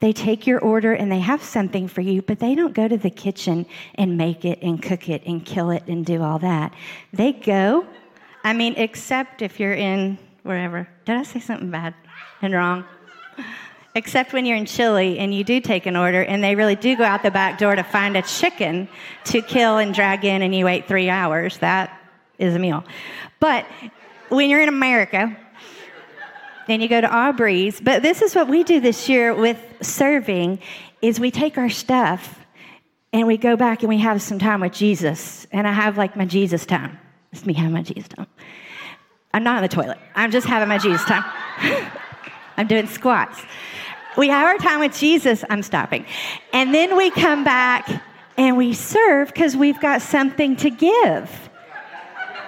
They take your order and they have something for you, but they don't go to the kitchen and make it and cook it and kill it and do all that. They go, I mean, except if you're in wherever. Did I say something bad and wrong? Except when you're in Chile and you do take an order and they really do go out the back door to find a chicken to kill and drag in and you wait three hours. That is a meal. But when you're in America and you go to Aubrey's, but this is what we do this year with serving is we take our stuff and we go back and we have some time with Jesus. And I have like my Jesus time. It's me having my Jesus time. I'm not in the toilet. I'm just having my Jesus time. <laughs> I'm doing squats we have our time with Jesus. I'm stopping. And then we come back and we serve because we've got something to give.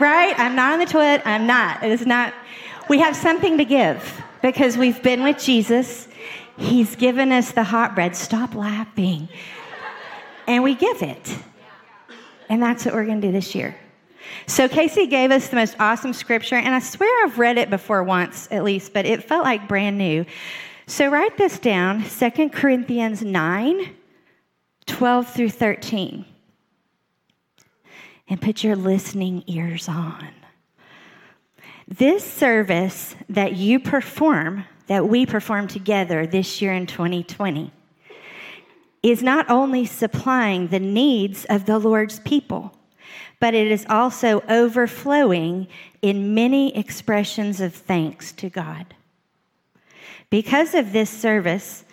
Right? I'm not on the toilet. I'm not. It is not. We have something to give because we've been with Jesus. He's given us the hot bread. Stop laughing. And we give it. And that's what we're going to do this year. So Casey gave us the most awesome scripture, and I swear I've read it before once at least, but it felt like brand new. So write this down 2 Corinthians 9 12 through 13. And put your listening ears on. This service that you perform, that we perform together this year in 2020, is not only supplying the needs of the Lord's people, but it is also overflowing in many expressions of thanks to God. Because of this service,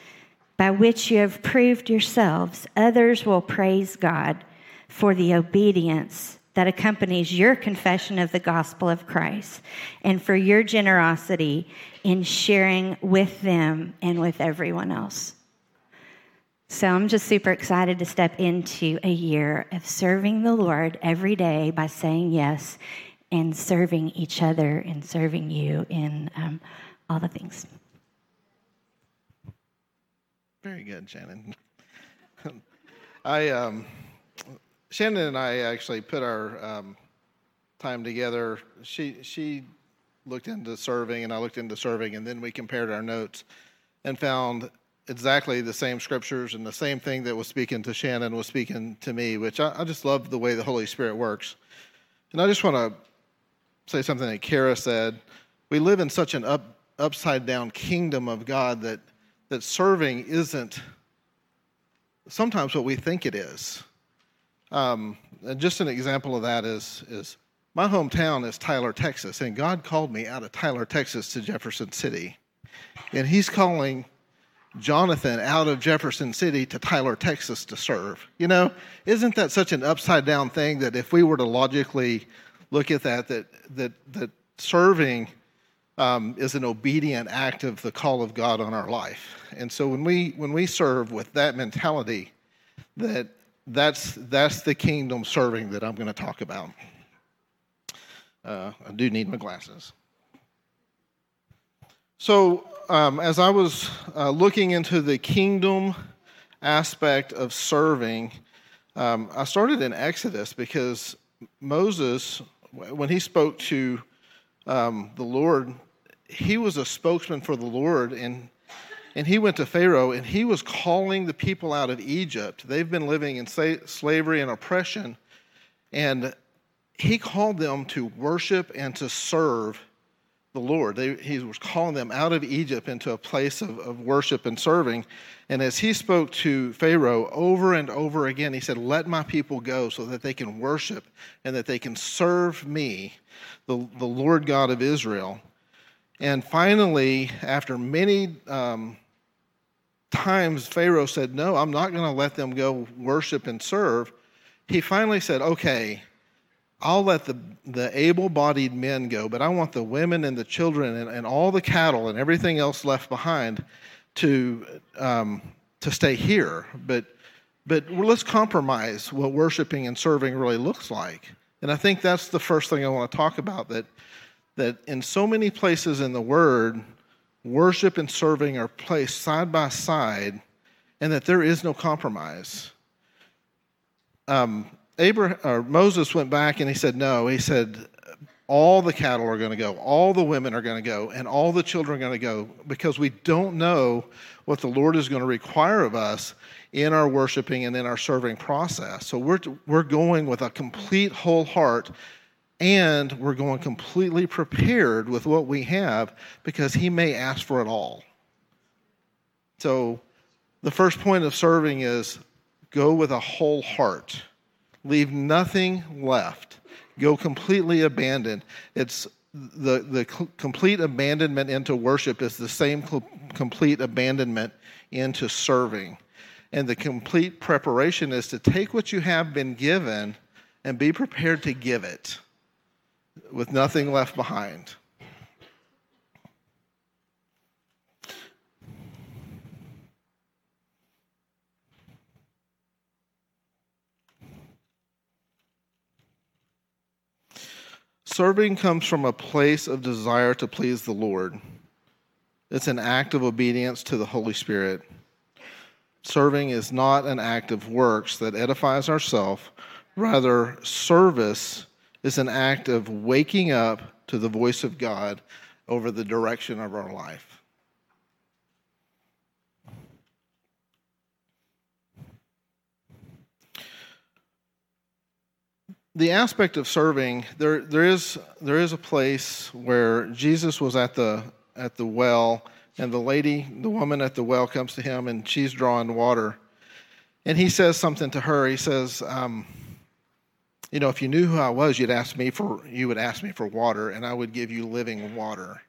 by which you have proved yourselves, others will praise God for the obedience that accompanies your confession of the gospel of Christ and for your generosity in sharing with them and with everyone else. So I'm just super excited to step into a year of serving the Lord every day by saying yes and serving each other and serving you in um, all the things. Very good, Shannon. <laughs> I um, Shannon and I actually put our um, time together. She she looked into serving, and I looked into serving, and then we compared our notes and found exactly the same scriptures and the same thing that was speaking to Shannon was speaking to me, which I, I just love the way the Holy Spirit works. And I just want to say something that Kara said. We live in such an up, upside down kingdom of God that that serving isn't sometimes what we think it is. Um, and just an example of that is, is my hometown is Tyler, Texas, and God called me out of Tyler, Texas to Jefferson City. And He's calling Jonathan out of Jefferson City to Tyler, Texas to serve. You know, isn't that such an upside down thing that if we were to logically look at that, that, that, that serving um, is an obedient act of the call of God on our life. And so when we when we serve with that mentality, that that's that's the kingdom serving that I'm going to talk about. Uh, I do need my glasses. So um, as I was uh, looking into the kingdom aspect of serving, um, I started in Exodus because Moses, when he spoke to um, the Lord, he was a spokesman for the Lord, and and he went to Pharaoh, and he was calling the people out of Egypt. They've been living in slavery and oppression, and he called them to worship and to serve the Lord. They, he was calling them out of Egypt into a place of, of worship and serving. And as he spoke to Pharaoh over and over again, he said, Let my people go so that they can worship and that they can serve me, the, the Lord God of Israel. And finally, after many um, times Pharaoh said, No, I'm not going to let them go worship and serve, he finally said, Okay, I'll let the, the able bodied men go, but I want the women and the children and, and all the cattle and everything else left behind to, um, to stay here. But, but let's compromise what worshiping and serving really looks like. And I think that's the first thing I want to talk about that that in so many places in the Word, worship and serving are placed side by side, and that there is no compromise. Um, Abraham, Moses went back and he said, No. He said, All the cattle are going to go, all the women are going to go, and all the children are going to go because we don't know what the Lord is going to require of us in our worshiping and in our serving process. So we're, we're going with a complete whole heart and we're going completely prepared with what we have because he may ask for it all. So, the first point of serving is go with a whole heart, leave nothing left, go completely abandoned. It's the, the complete abandonment into worship is the same complete abandonment into serving. And the complete preparation is to take what you have been given and be prepared to give it with nothing left behind. Serving comes from a place of desire to please the Lord. It's an act of obedience to the Holy Spirit. Serving is not an act of works that edifies ourselves. Rather, service is an act of waking up to the voice of God over the direction of our life. The aspect of serving, there, there, is, there is a place where Jesus was at the, at the well, and the lady, the woman at the well, comes to him and she's drawing water. And he says something to her. He says, um, you know, if you knew who I was, you'd ask me for, you would ask me for water, and I would give you living water.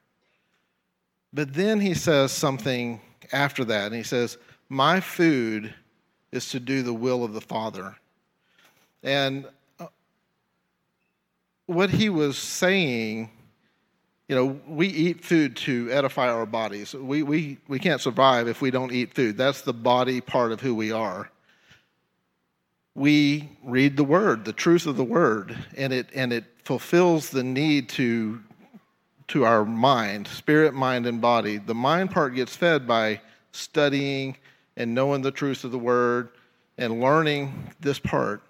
But then he says something after that, and he says, My food is to do the will of the Father. And uh, what he was saying, you know, we eat food to edify our bodies. We, we, we can't survive if we don't eat food. That's the body part of who we are. We read the word, the truth of the word, and it, and it fulfills the need to, to our mind, spirit, mind, and body. The mind part gets fed by studying and knowing the truth of the word and learning this part.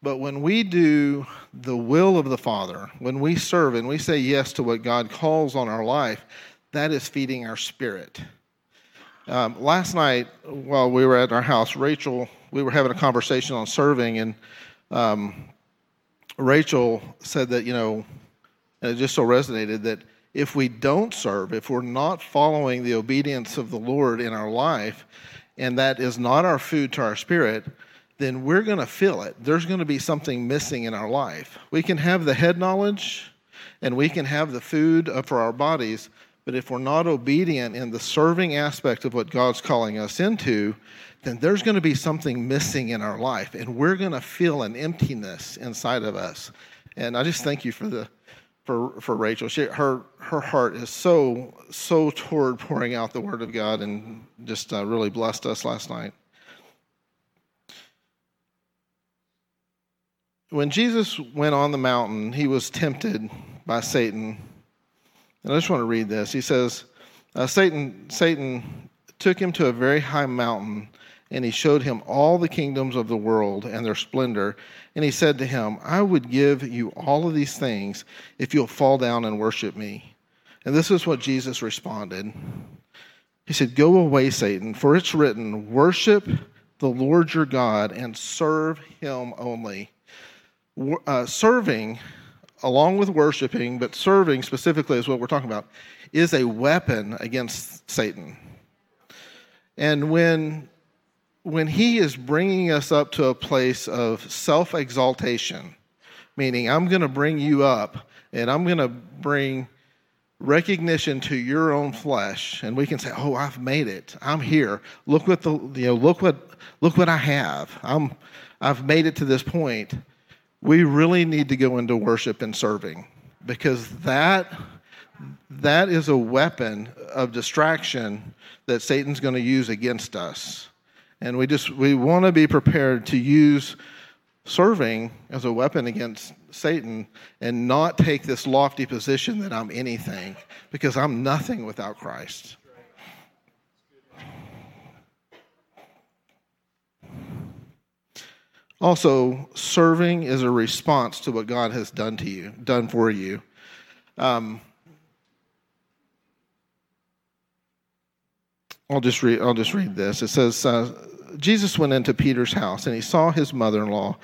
But when we do the will of the Father, when we serve and we say yes to what God calls on our life, that is feeding our spirit. Um, last night, while we were at our house, Rachel, we were having a conversation on serving, and um, Rachel said that, you know, and it just so resonated that if we don't serve, if we're not following the obedience of the Lord in our life, and that is not our food to our spirit, then we're going to feel it. There's going to be something missing in our life. We can have the head knowledge and we can have the food for our bodies, but if we're not obedient in the serving aspect of what God's calling us into, then there's going to be something missing in our life and we're going to feel an emptiness inside of us. And I just thank you for the for for Rachel. She, her her heart is so so toward pouring out the word of God and just uh, really blessed us last night. when Jesus went on the mountain, he was tempted by Satan. And I just want to read this. He says, uh, Satan, Satan took him to a very high mountain, and he showed him all the kingdoms of the world and their splendor. And he said to him, I would give you all of these things if you'll fall down and worship me. And this is what Jesus responded. He said, Go away, Satan, for it's written, Worship the Lord your God and serve him only uh, serving, along with worshiping, but serving specifically is what we're talking about, is a weapon against Satan. And when when he is bringing us up to a place of self exaltation, meaning I'm going to bring you up and I'm going to bring recognition to your own flesh and we can say oh i've made it. I'm here. Look what the you know look what look what i have. I'm i've made it to this point. We really need to go into worship and serving because that that is a weapon of distraction that Satan's going to use against us. And we just we want to be prepared to use serving as a weapon against Satan and not take this lofty position that I'm anything because I'm nothing without Christ. Also, serving is a response to what God has done to you, done for you. Um, I'll just read. I'll just read this. It says, uh, Jesus went into Peter's house and he saw his mother-in-law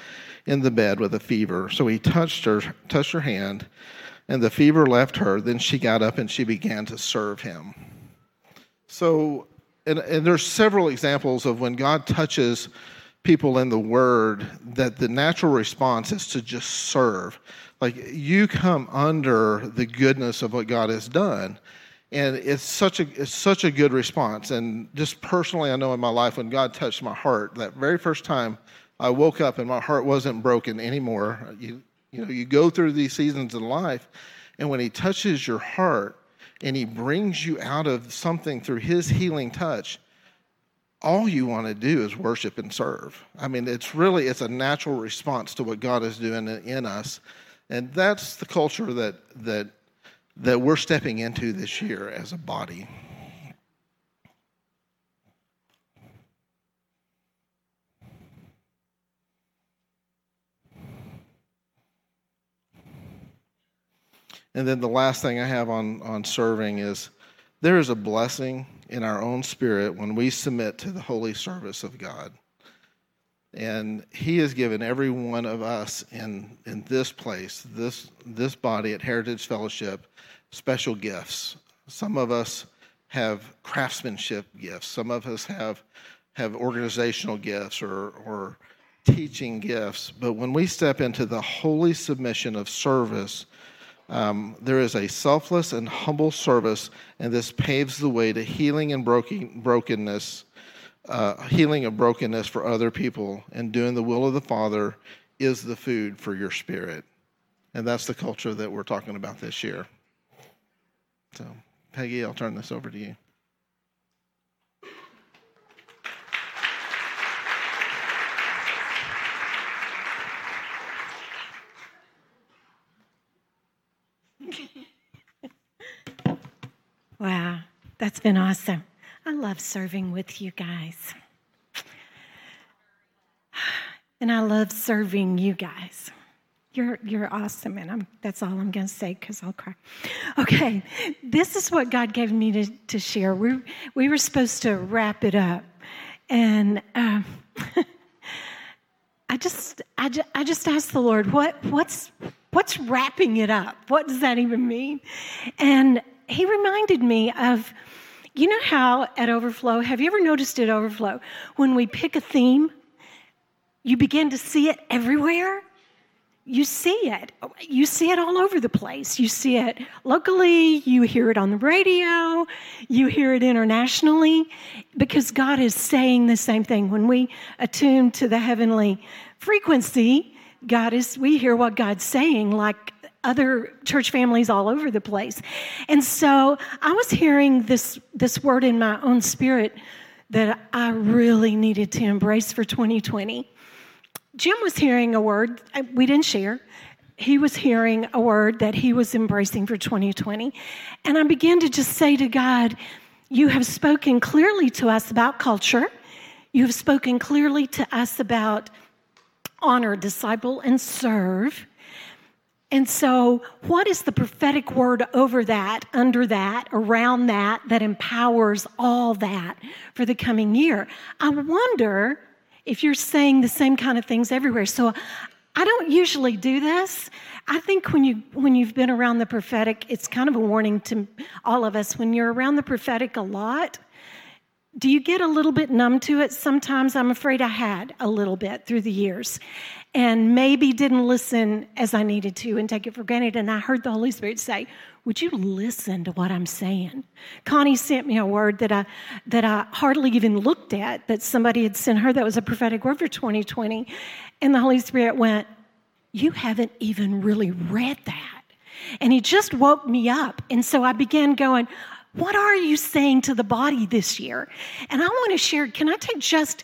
in the bed with a fever. So he touched her, touched her hand, and the fever left her. Then she got up and she began to serve him. So, and, and there's several examples of when God touches people in the word that the natural response is to just serve. Like you come under the goodness of what God has done. And it's such a it's such a good response. And just personally, I know in my life when God touched my heart, that very first time I woke up and my heart wasn't broken anymore. You you know, you go through these seasons in life, and when He touches your heart and He brings you out of something through His healing touch, all you want to do is worship and serve. I mean, it's really it's a natural response to what God is doing in us, and that's the culture that that that we're stepping into this year as a body. And then the last thing I have on, on serving is there is a blessing in our own spirit when we submit to the holy service of God. And He has given every one of us in, in this place, this, this body at Heritage Fellowship, special gifts. Some of us have craftsmanship gifts, some of us have, have organizational gifts or, or teaching gifts. But when we step into the holy submission of service, um, there is a selfless and humble service, and this paves the way to healing and broken, brokenness, uh, healing of brokenness for other people, and doing the will of the Father is the food for your spirit. And that's the culture that we're talking about this year. So, Peggy, I'll turn this over to you. <laughs> Wow, that's been awesome. I love serving with you guys. And I love serving you guys. You're, you're awesome, and I'm, that's all I'm going to say because I'll cry. Okay, this is what God gave me to, to share. We, we were supposed to wrap it up, and um, <laughs> I just I, just, I just asked the Lord, what, what's, what's wrapping it up? What does that even mean? And he reminded me of, you know how at Overflow, have you ever noticed at Overflow, when we pick a theme, you begin to see it everywhere? You see it. You see it all over the place. You see it locally, you hear it on the radio, you hear it internationally, because God is saying the same thing. When we attune to the heavenly frequency, God is, we hear what God's saying like other church families all over the place. And so I was hearing this, this word in my own spirit that I really needed to embrace for 2020. Jim was hearing a word we didn't share. He was hearing a word that he was embracing for 2020. And I began to just say to God, You have spoken clearly to us about culture. You have spoken clearly to us about honor, disciple, and serve. And so, what is the prophetic word over that, under that, around that, that empowers all that for the coming year? I wonder if you're saying the same kind of things everywhere. So, I don't usually do this. I think when you when you've been around the prophetic, it's kind of a warning to all of us. When you're around the prophetic a lot, do you get a little bit numb to it? Sometimes I'm afraid I had a little bit through the years and maybe didn't listen as I needed to and take it for granted. And I heard the Holy Spirit say, Would you listen to what I'm saying? Connie sent me a word that I, that I hardly even looked at, that somebody had sent her that was a prophetic word for 2020. And the Holy Spirit went, You haven't even really read that. And he just woke me up. And so I began going, what are you saying to the body this year? And I want to share, can I take just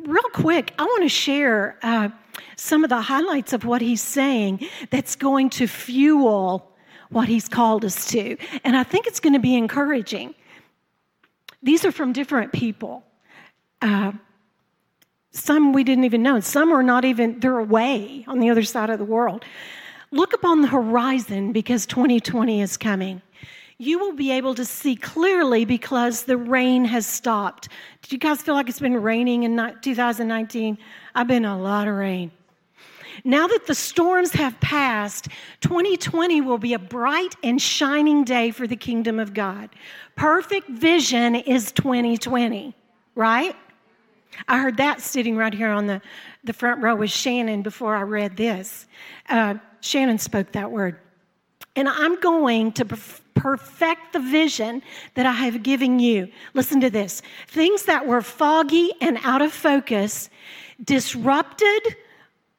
real quick? I want to share uh, some of the highlights of what he's saying that's going to fuel what he's called us to. And I think it's going to be encouraging. These are from different people. Uh, some we didn't even know. Some are not even, they're away on the other side of the world. Look upon the horizon because 2020 is coming you will be able to see clearly because the rain has stopped. Did you guys feel like it's been raining in 2019? I've been a lot of rain. Now that the storms have passed, 2020 will be a bright and shining day for the kingdom of God. Perfect vision is 2020, right? I heard that sitting right here on the, the front row with Shannon before I read this. Uh, Shannon spoke that word. And I'm going to perfect the vision that I have given you. Listen to this things that were foggy and out of focus, disrupted,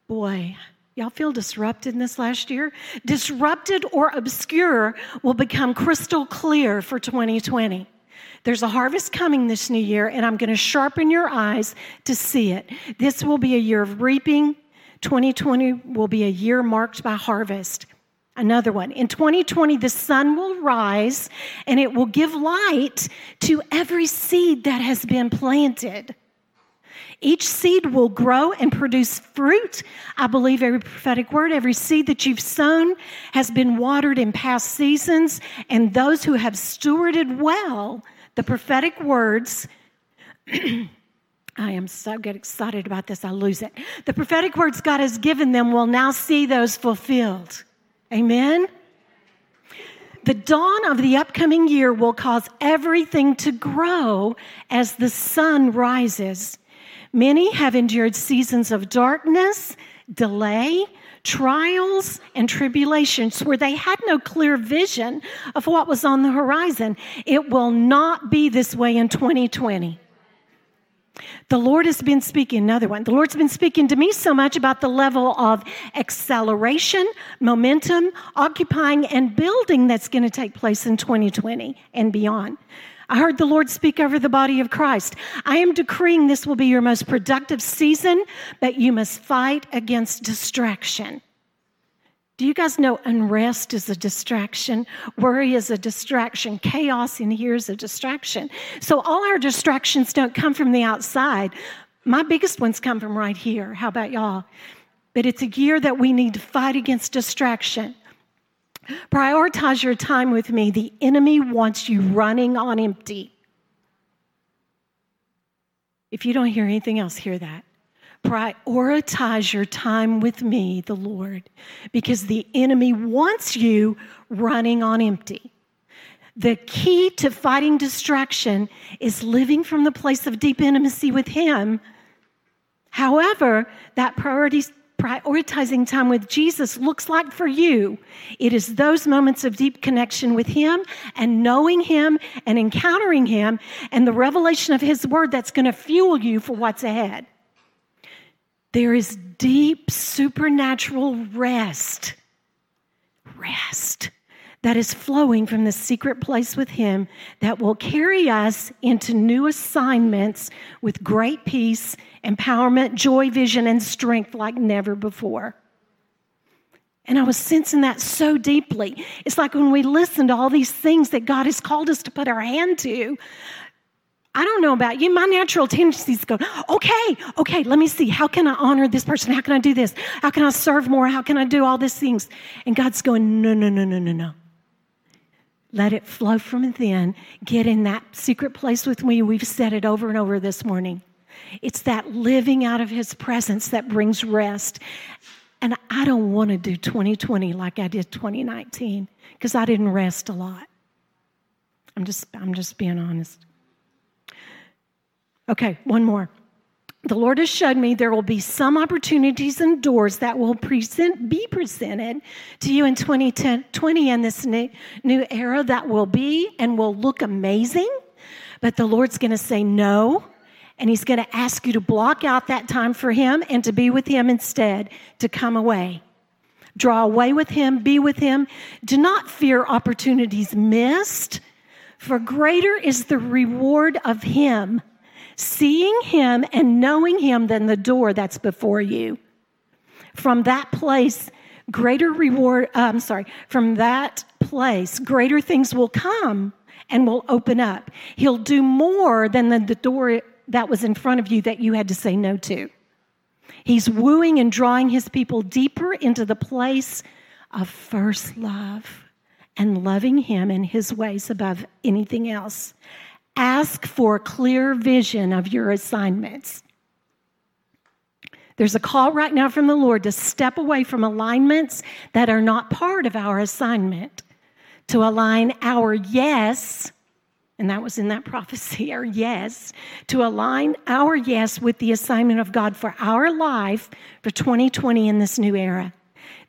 boy, Y'all feel disrupted in this last year? Disrupted or obscure will become crystal clear for 2020. There's a harvest coming this new year, and I'm going to sharpen your eyes to see it. This will be a year of reaping. 2020 will be a year marked by harvest. Another one. In 2020, the sun will rise and it will give light to every seed that has been planted. Each seed will grow and produce fruit. I believe every prophetic word, every seed that you've sown has been watered in past seasons, and those who have stewarded well the prophetic words <clears throat> I am so get excited about this, I lose it. The prophetic words God has given them will now see those fulfilled. Amen. The dawn of the upcoming year will cause everything to grow as the sun rises. Many have endured seasons of darkness, delay, trials, and tribulations where they had no clear vision of what was on the horizon. It will not be this way in 2020. The Lord has been speaking, another one. The Lord's been speaking to me so much about the level of acceleration, momentum, occupying, and building that's going to take place in 2020 and beyond. I heard the Lord speak over the body of Christ. I am decreeing this will be your most productive season, but you must fight against distraction. Do you guys know unrest is a distraction? Worry is a distraction. Chaos in here is a distraction. So, all our distractions don't come from the outside. My biggest ones come from right here. How about y'all? But it's a year that we need to fight against distraction. Prioritize your time with me. The enemy wants you running on empty. If you don't hear anything else, hear that. Prioritize your time with me, the Lord, because the enemy wants you running on empty. The key to fighting distraction is living from the place of deep intimacy with Him. However, that prioritizing time with Jesus looks like for you. It is those moments of deep connection with Him and knowing Him and encountering Him and the revelation of His Word that's going to fuel you for what's ahead. There is deep supernatural rest, rest that is flowing from the secret place with Him that will carry us into new assignments with great peace, empowerment, joy, vision, and strength like never before. And I was sensing that so deeply. It's like when we listen to all these things that God has called us to put our hand to, I don't know about you. My natural tendencies go, okay, okay, let me see. How can I honor this person? How can I do this? How can I serve more? How can I do all these things? And God's going, no, no, no, no, no, no. Let it flow from within. Get in that secret place with me. We've said it over and over this morning. It's that living out of His presence that brings rest. And I don't want to do 2020 like I did 2019 because I didn't rest a lot. I'm just, I'm just being honest. Okay, one more. The Lord has showed me there will be some opportunities and doors that will present, be presented to you in 2020 and this new, new era that will be and will look amazing. But the Lord's going to say no, and He's going to ask you to block out that time for Him and to be with Him instead, to come away. Draw away with Him, be with Him. Do not fear opportunities missed, for greater is the reward of Him seeing Him and knowing Him than the door that's before you. From that place, greater reward, uh, I'm sorry, from that place, greater things will come and will open up. He'll do more than the, the door that was in front of you that you had to say no to. He's wooing and drawing his people deeper into the place of first love and loving him and his ways above anything else. Ask for a clear vision of your assignments. There's a call right now from the Lord to step away from alignments that are not part of our assignment, to align our yes, and that was in that <laughs> prophecy, our yes, to align our yes with the assignment of God for our life for 2020 in this new era.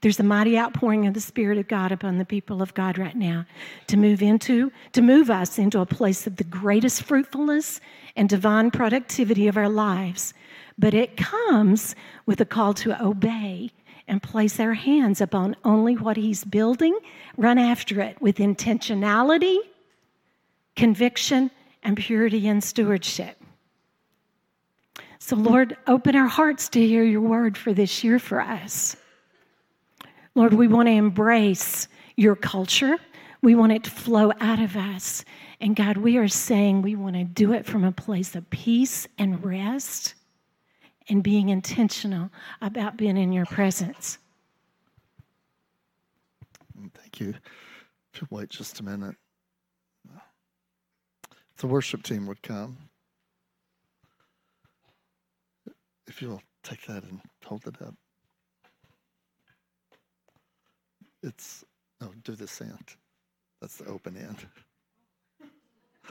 There's a mighty outpouring of the Spirit of God upon the people of God right now to move into, to move us into a place of the greatest fruitfulness and divine productivity of our lives. But it comes with a call to obey and place our hands upon only what He's building, run after it with intentionality, conviction, and purity and stewardship. So, Lord, open our hearts to hear your word for this year for us. Lord, we want to embrace your culture. We want it to flow out of us. And God, we are saying we want to do it from a place of peace and rest and being intentional about being in your presence. Thank you. Wait just a minute. If the worship team would come. if you'll take that and hold it up. It's, oh, do this end. That's the open end.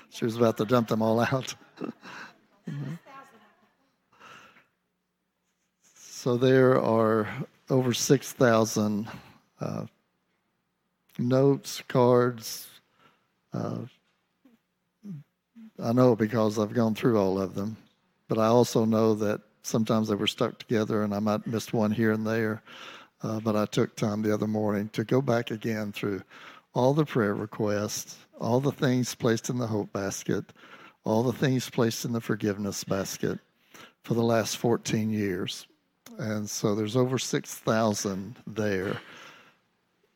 She was about to dump them all out. <laughs> so there are over 6,000 uh, notes, cards. Uh, I know because I've gone through all of them, but I also know that sometimes they were stuck together and I might miss one here and there. Uh, but I took time the other morning to go back again through all the prayer requests, all the things placed in the hope basket, all the things placed in the forgiveness basket for the last 14 years. And so there's over 6,000 there.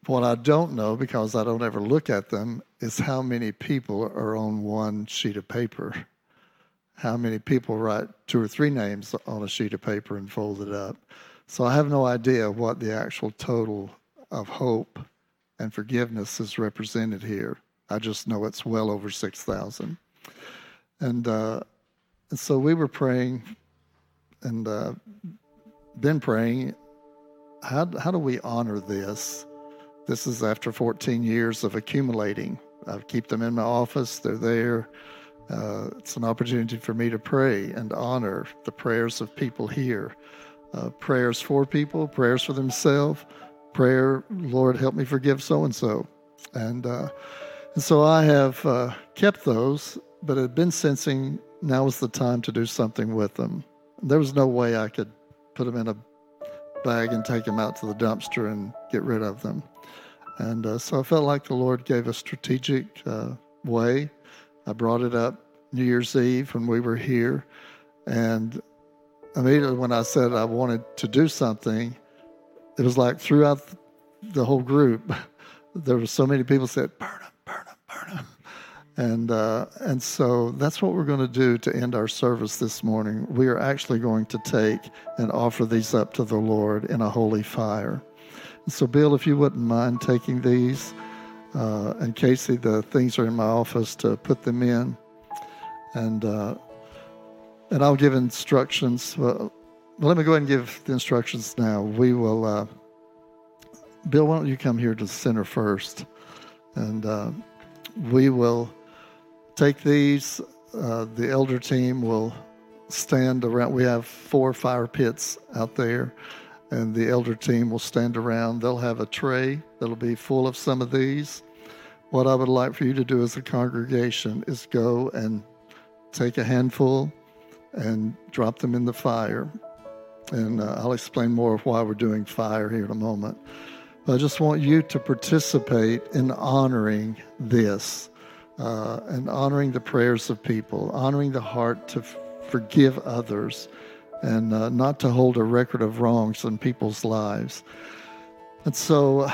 What I don't know, because I don't ever look at them, is how many people are on one sheet of paper. How many people write two or three names on a sheet of paper and fold it up. So I have no idea what the actual total of hope and forgiveness is represented here. I just know it's well over 6,000. And, uh, and so we were praying and uh, been praying how, how do we honor this? This is after 14 years of accumulating. I keep them in my office, they're there. Uh, it's an opportunity for me to pray and honor the prayers of people here. Uh, prayers for people, prayers for themselves, prayer, Lord, help me forgive so and so. And and so I have uh, kept those, but had been sensing now was the time to do something with them. There was no way I could put them in a bag and take them out to the dumpster and get rid of them. And uh, so I felt like the Lord gave a strategic uh, way. I brought it up New Year's Eve when we were here. And immediately when I said I wanted to do something, it was like throughout the whole group, <laughs> there were so many people said, burn them, burn them, burn them. And, uh, and so that's what we're going to do to end our service this morning. We are actually going to take and offer these up to the Lord in a holy fire. And so, Bill, if you wouldn't mind taking these, uh, and Casey, the things are in my office to put them in. And, uh, and I'll give instructions. Well, let me go ahead and give the instructions now. We will, uh, Bill, why don't you come here to the center first? And uh, we will take these. Uh, the elder team will stand around. We have four fire pits out there, and the elder team will stand around. They'll have a tray that'll be full of some of these. What I would like for you to do as a congregation is go and take a handful and drop them in the fire. And uh, I'll explain more of why we're doing fire here in a moment. But I just want you to participate in honoring this uh, and honoring the prayers of people, honoring the heart to f- forgive others, and uh, not to hold a record of wrongs in people's lives. And so,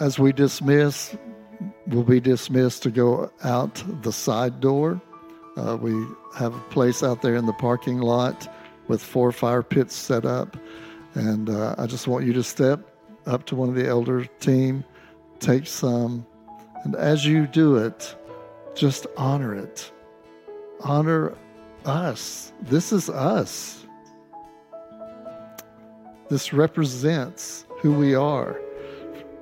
as we dismiss, we'll be dismissed to go out the side door. Uh, we have a place out there in the parking lot with four fire pits set up. And uh, I just want you to step up to one of the elder team, take some, and as you do it, just honor it. Honor us. This is us. This represents who we are.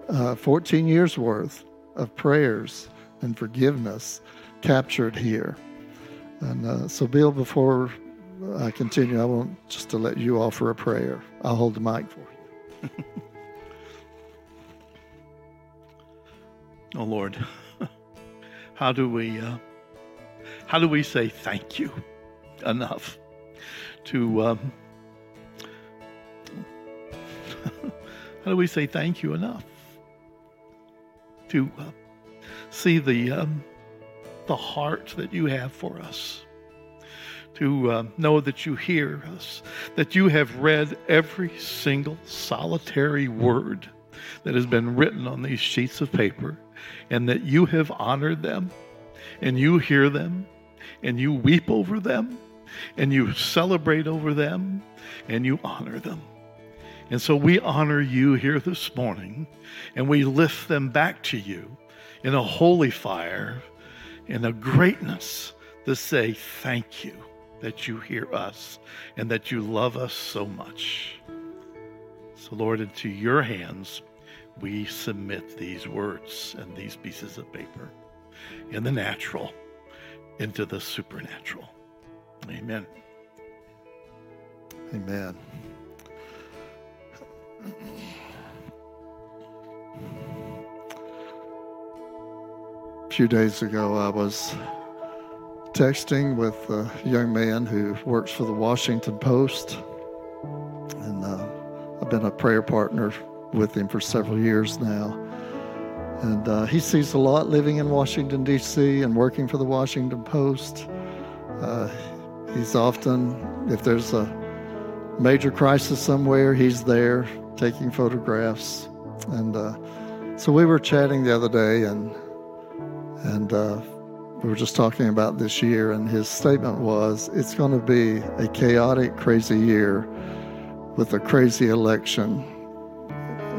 Uh, 14 years worth of prayers and forgiveness captured here. And uh, so, Bill, before I continue, I want just to let you offer a prayer. I'll hold the mic for you. <laughs> oh Lord, <laughs> how do we uh, how do we say thank you enough to um, <laughs> how do we say thank you enough to uh, see the um, the heart that you have for us to uh, know that you hear us, that you have read every single solitary word that has been written on these sheets of paper, and that you have honored them, and you hear them, and you weep over them, and you celebrate over them, and you honor them. And so we honor you here this morning, and we lift them back to you in a holy fire, in a greatness to say thank you. that you hear us and that you love us so much. So, Lord, into your hands we submit these words and these pieces of paper in the natural into the supernatural. Amen. Amen. A few days ago, I was texting with a young man who works for the Washington Post. And uh, I've been a prayer partner with him for several years now. And uh, he sees a lot living in Washington, D.C., and working for the Washington Post. Uh, he's often, if there's a major crisis somewhere, he's there taking photographs. And uh, so we were chatting the other day, and and uh, we were just talking about this year. And his statement was, "It's going to be a chaotic, crazy year with a crazy election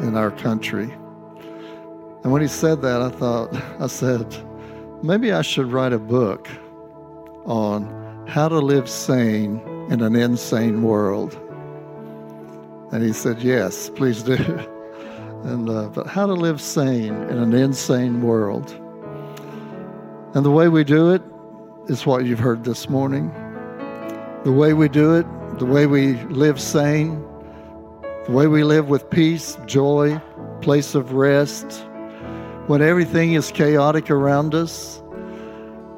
in our country." And when he said that, I thought, <laughs> I said, maybe I should write a book on how to live sane in an insane world. And he said, Yes, please do. <laughs> And, uh, but how to live sane in an insane world. And the way we do it is what you've heard this morning. The way we do it, the way we live sane, the way we live with peace, joy, place of rest, when everything is chaotic around us,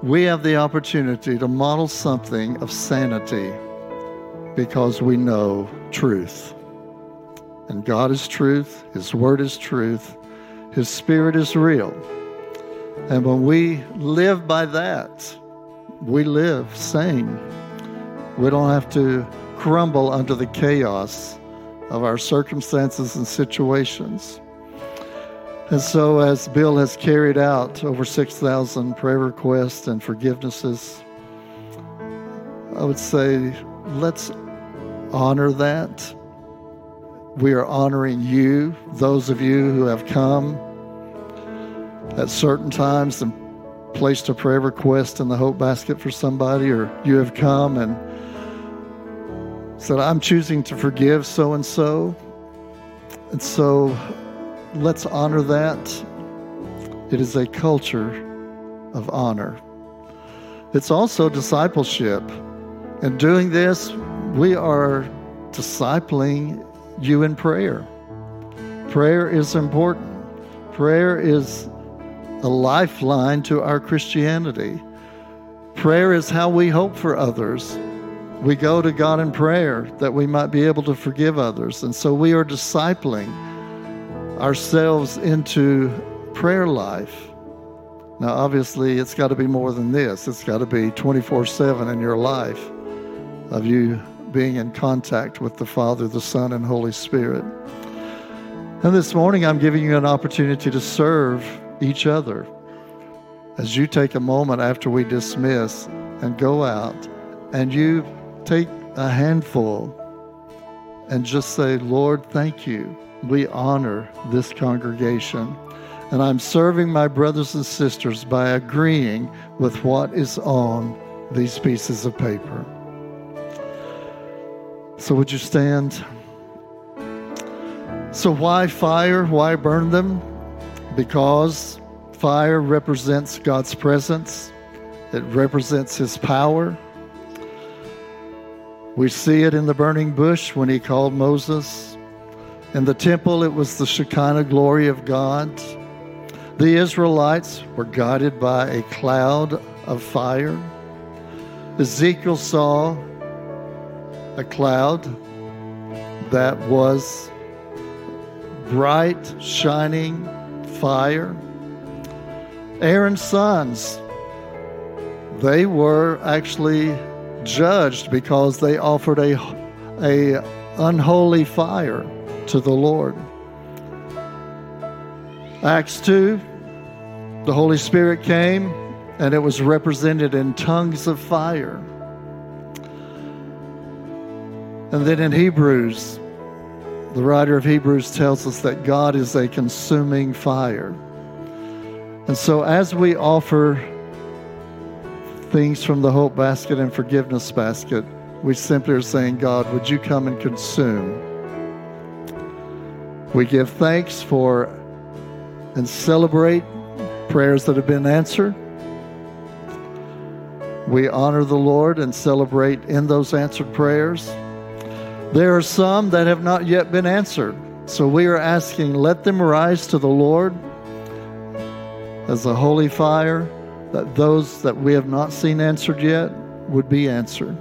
we have the opportunity to model something of sanity because we know truth. And God is truth, His Word is truth, His Spirit is real. And when we live by that, we live sane. We don't have to crumble under the chaos of our circumstances and situations. And so, as Bill has carried out over 6,000 prayer requests and forgivenesses, I would say let's honor that. We are honoring you, those of you who have come at certain times and placed a prayer request in the hope basket for somebody, or you have come and said, I'm choosing to forgive so and so. And so let's honor that. It is a culture of honor. It's also discipleship. And doing this, we are discipling you in prayer. Prayer is important. Prayer is a lifeline to our Christianity. Prayer is how we hope for others. We go to God in prayer that we might be able to forgive others. And so we are discipling ourselves into prayer life. Now, obviously, it's got to be more than this. It's got to be 24 7 in your life of you being in contact with the Father, the Son, and Holy Spirit. And this morning, I'm giving you an opportunity to serve each other as you take a moment after we dismiss and go out and you take a handful and just say, Lord, thank you we honor this congregation. And I'm serving my brothers and sisters by agreeing with what is on these pieces of paper. So, would you stand? So, why fire? Why burn them? Because fire represents God's presence, it represents His power. We see it in the burning bush when He called Moses in the temple, it was the Shekinah glory of God. The Israelites were guided by a cloud of fire. Ezekiel saw a cloud that was bright, shining fire. Aaron's sons, they were actually judged because they offered a, a unholy fire to the Lord. Acts 2, the Holy Spirit came and it was represented in tongues of fire. And then in Hebrews, the writer of Hebrews tells us that God is a consuming fire. And so as we offer things from the hope basket and forgiveness basket, we simply are saying, God, would you come and consume? We give thanks for and celebrate prayers that have been answered. We honor the Lord and celebrate in those answered prayers. There are some that have not yet been answered. So we are asking, let them rise to the Lord as a holy fire, that those that we have not seen answered yet would be answered.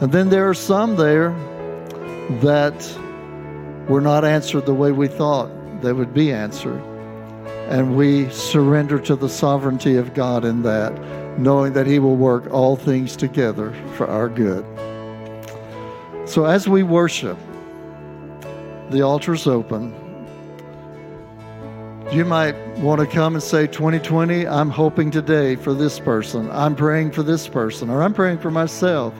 And then there are some there that were not answered the way we thought they would be answered. And we surrender to the sovereignty of God in that, knowing that He will work all things together for our good. So as we worship, the altar's open. You might want to come and say, 2020, I'm hoping today for this person. I'm praying for this person, or I'm praying for myself.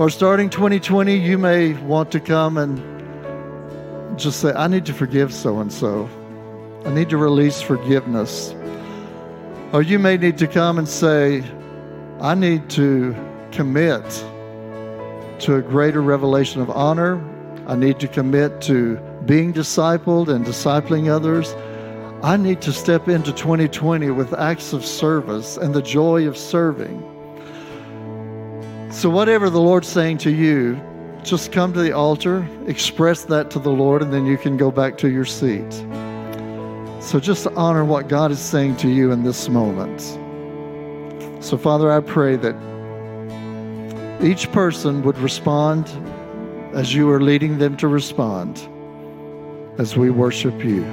Or starting 2020, you may want to come and just say, I need to forgive so and so. I need to release forgiveness. Or you may need to come and say, I need to commit to a greater revelation of honor. I need to commit to being discipled and discipling others. I need to step into 2020 with acts of service and the joy of serving. So, whatever the Lord's saying to you, just come to the altar, express that to the Lord, and then you can go back to your seat. So, just honor what God is saying to you in this moment. So, Father, I pray that each person would respond as you are leading them to respond as we worship you.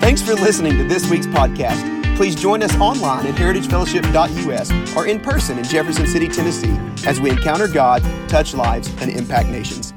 Thanks for listening to this week's podcast. Please join us online at heritagefellowship.us or in person in Jefferson City, Tennessee, as we encounter God, touch lives, and impact nations.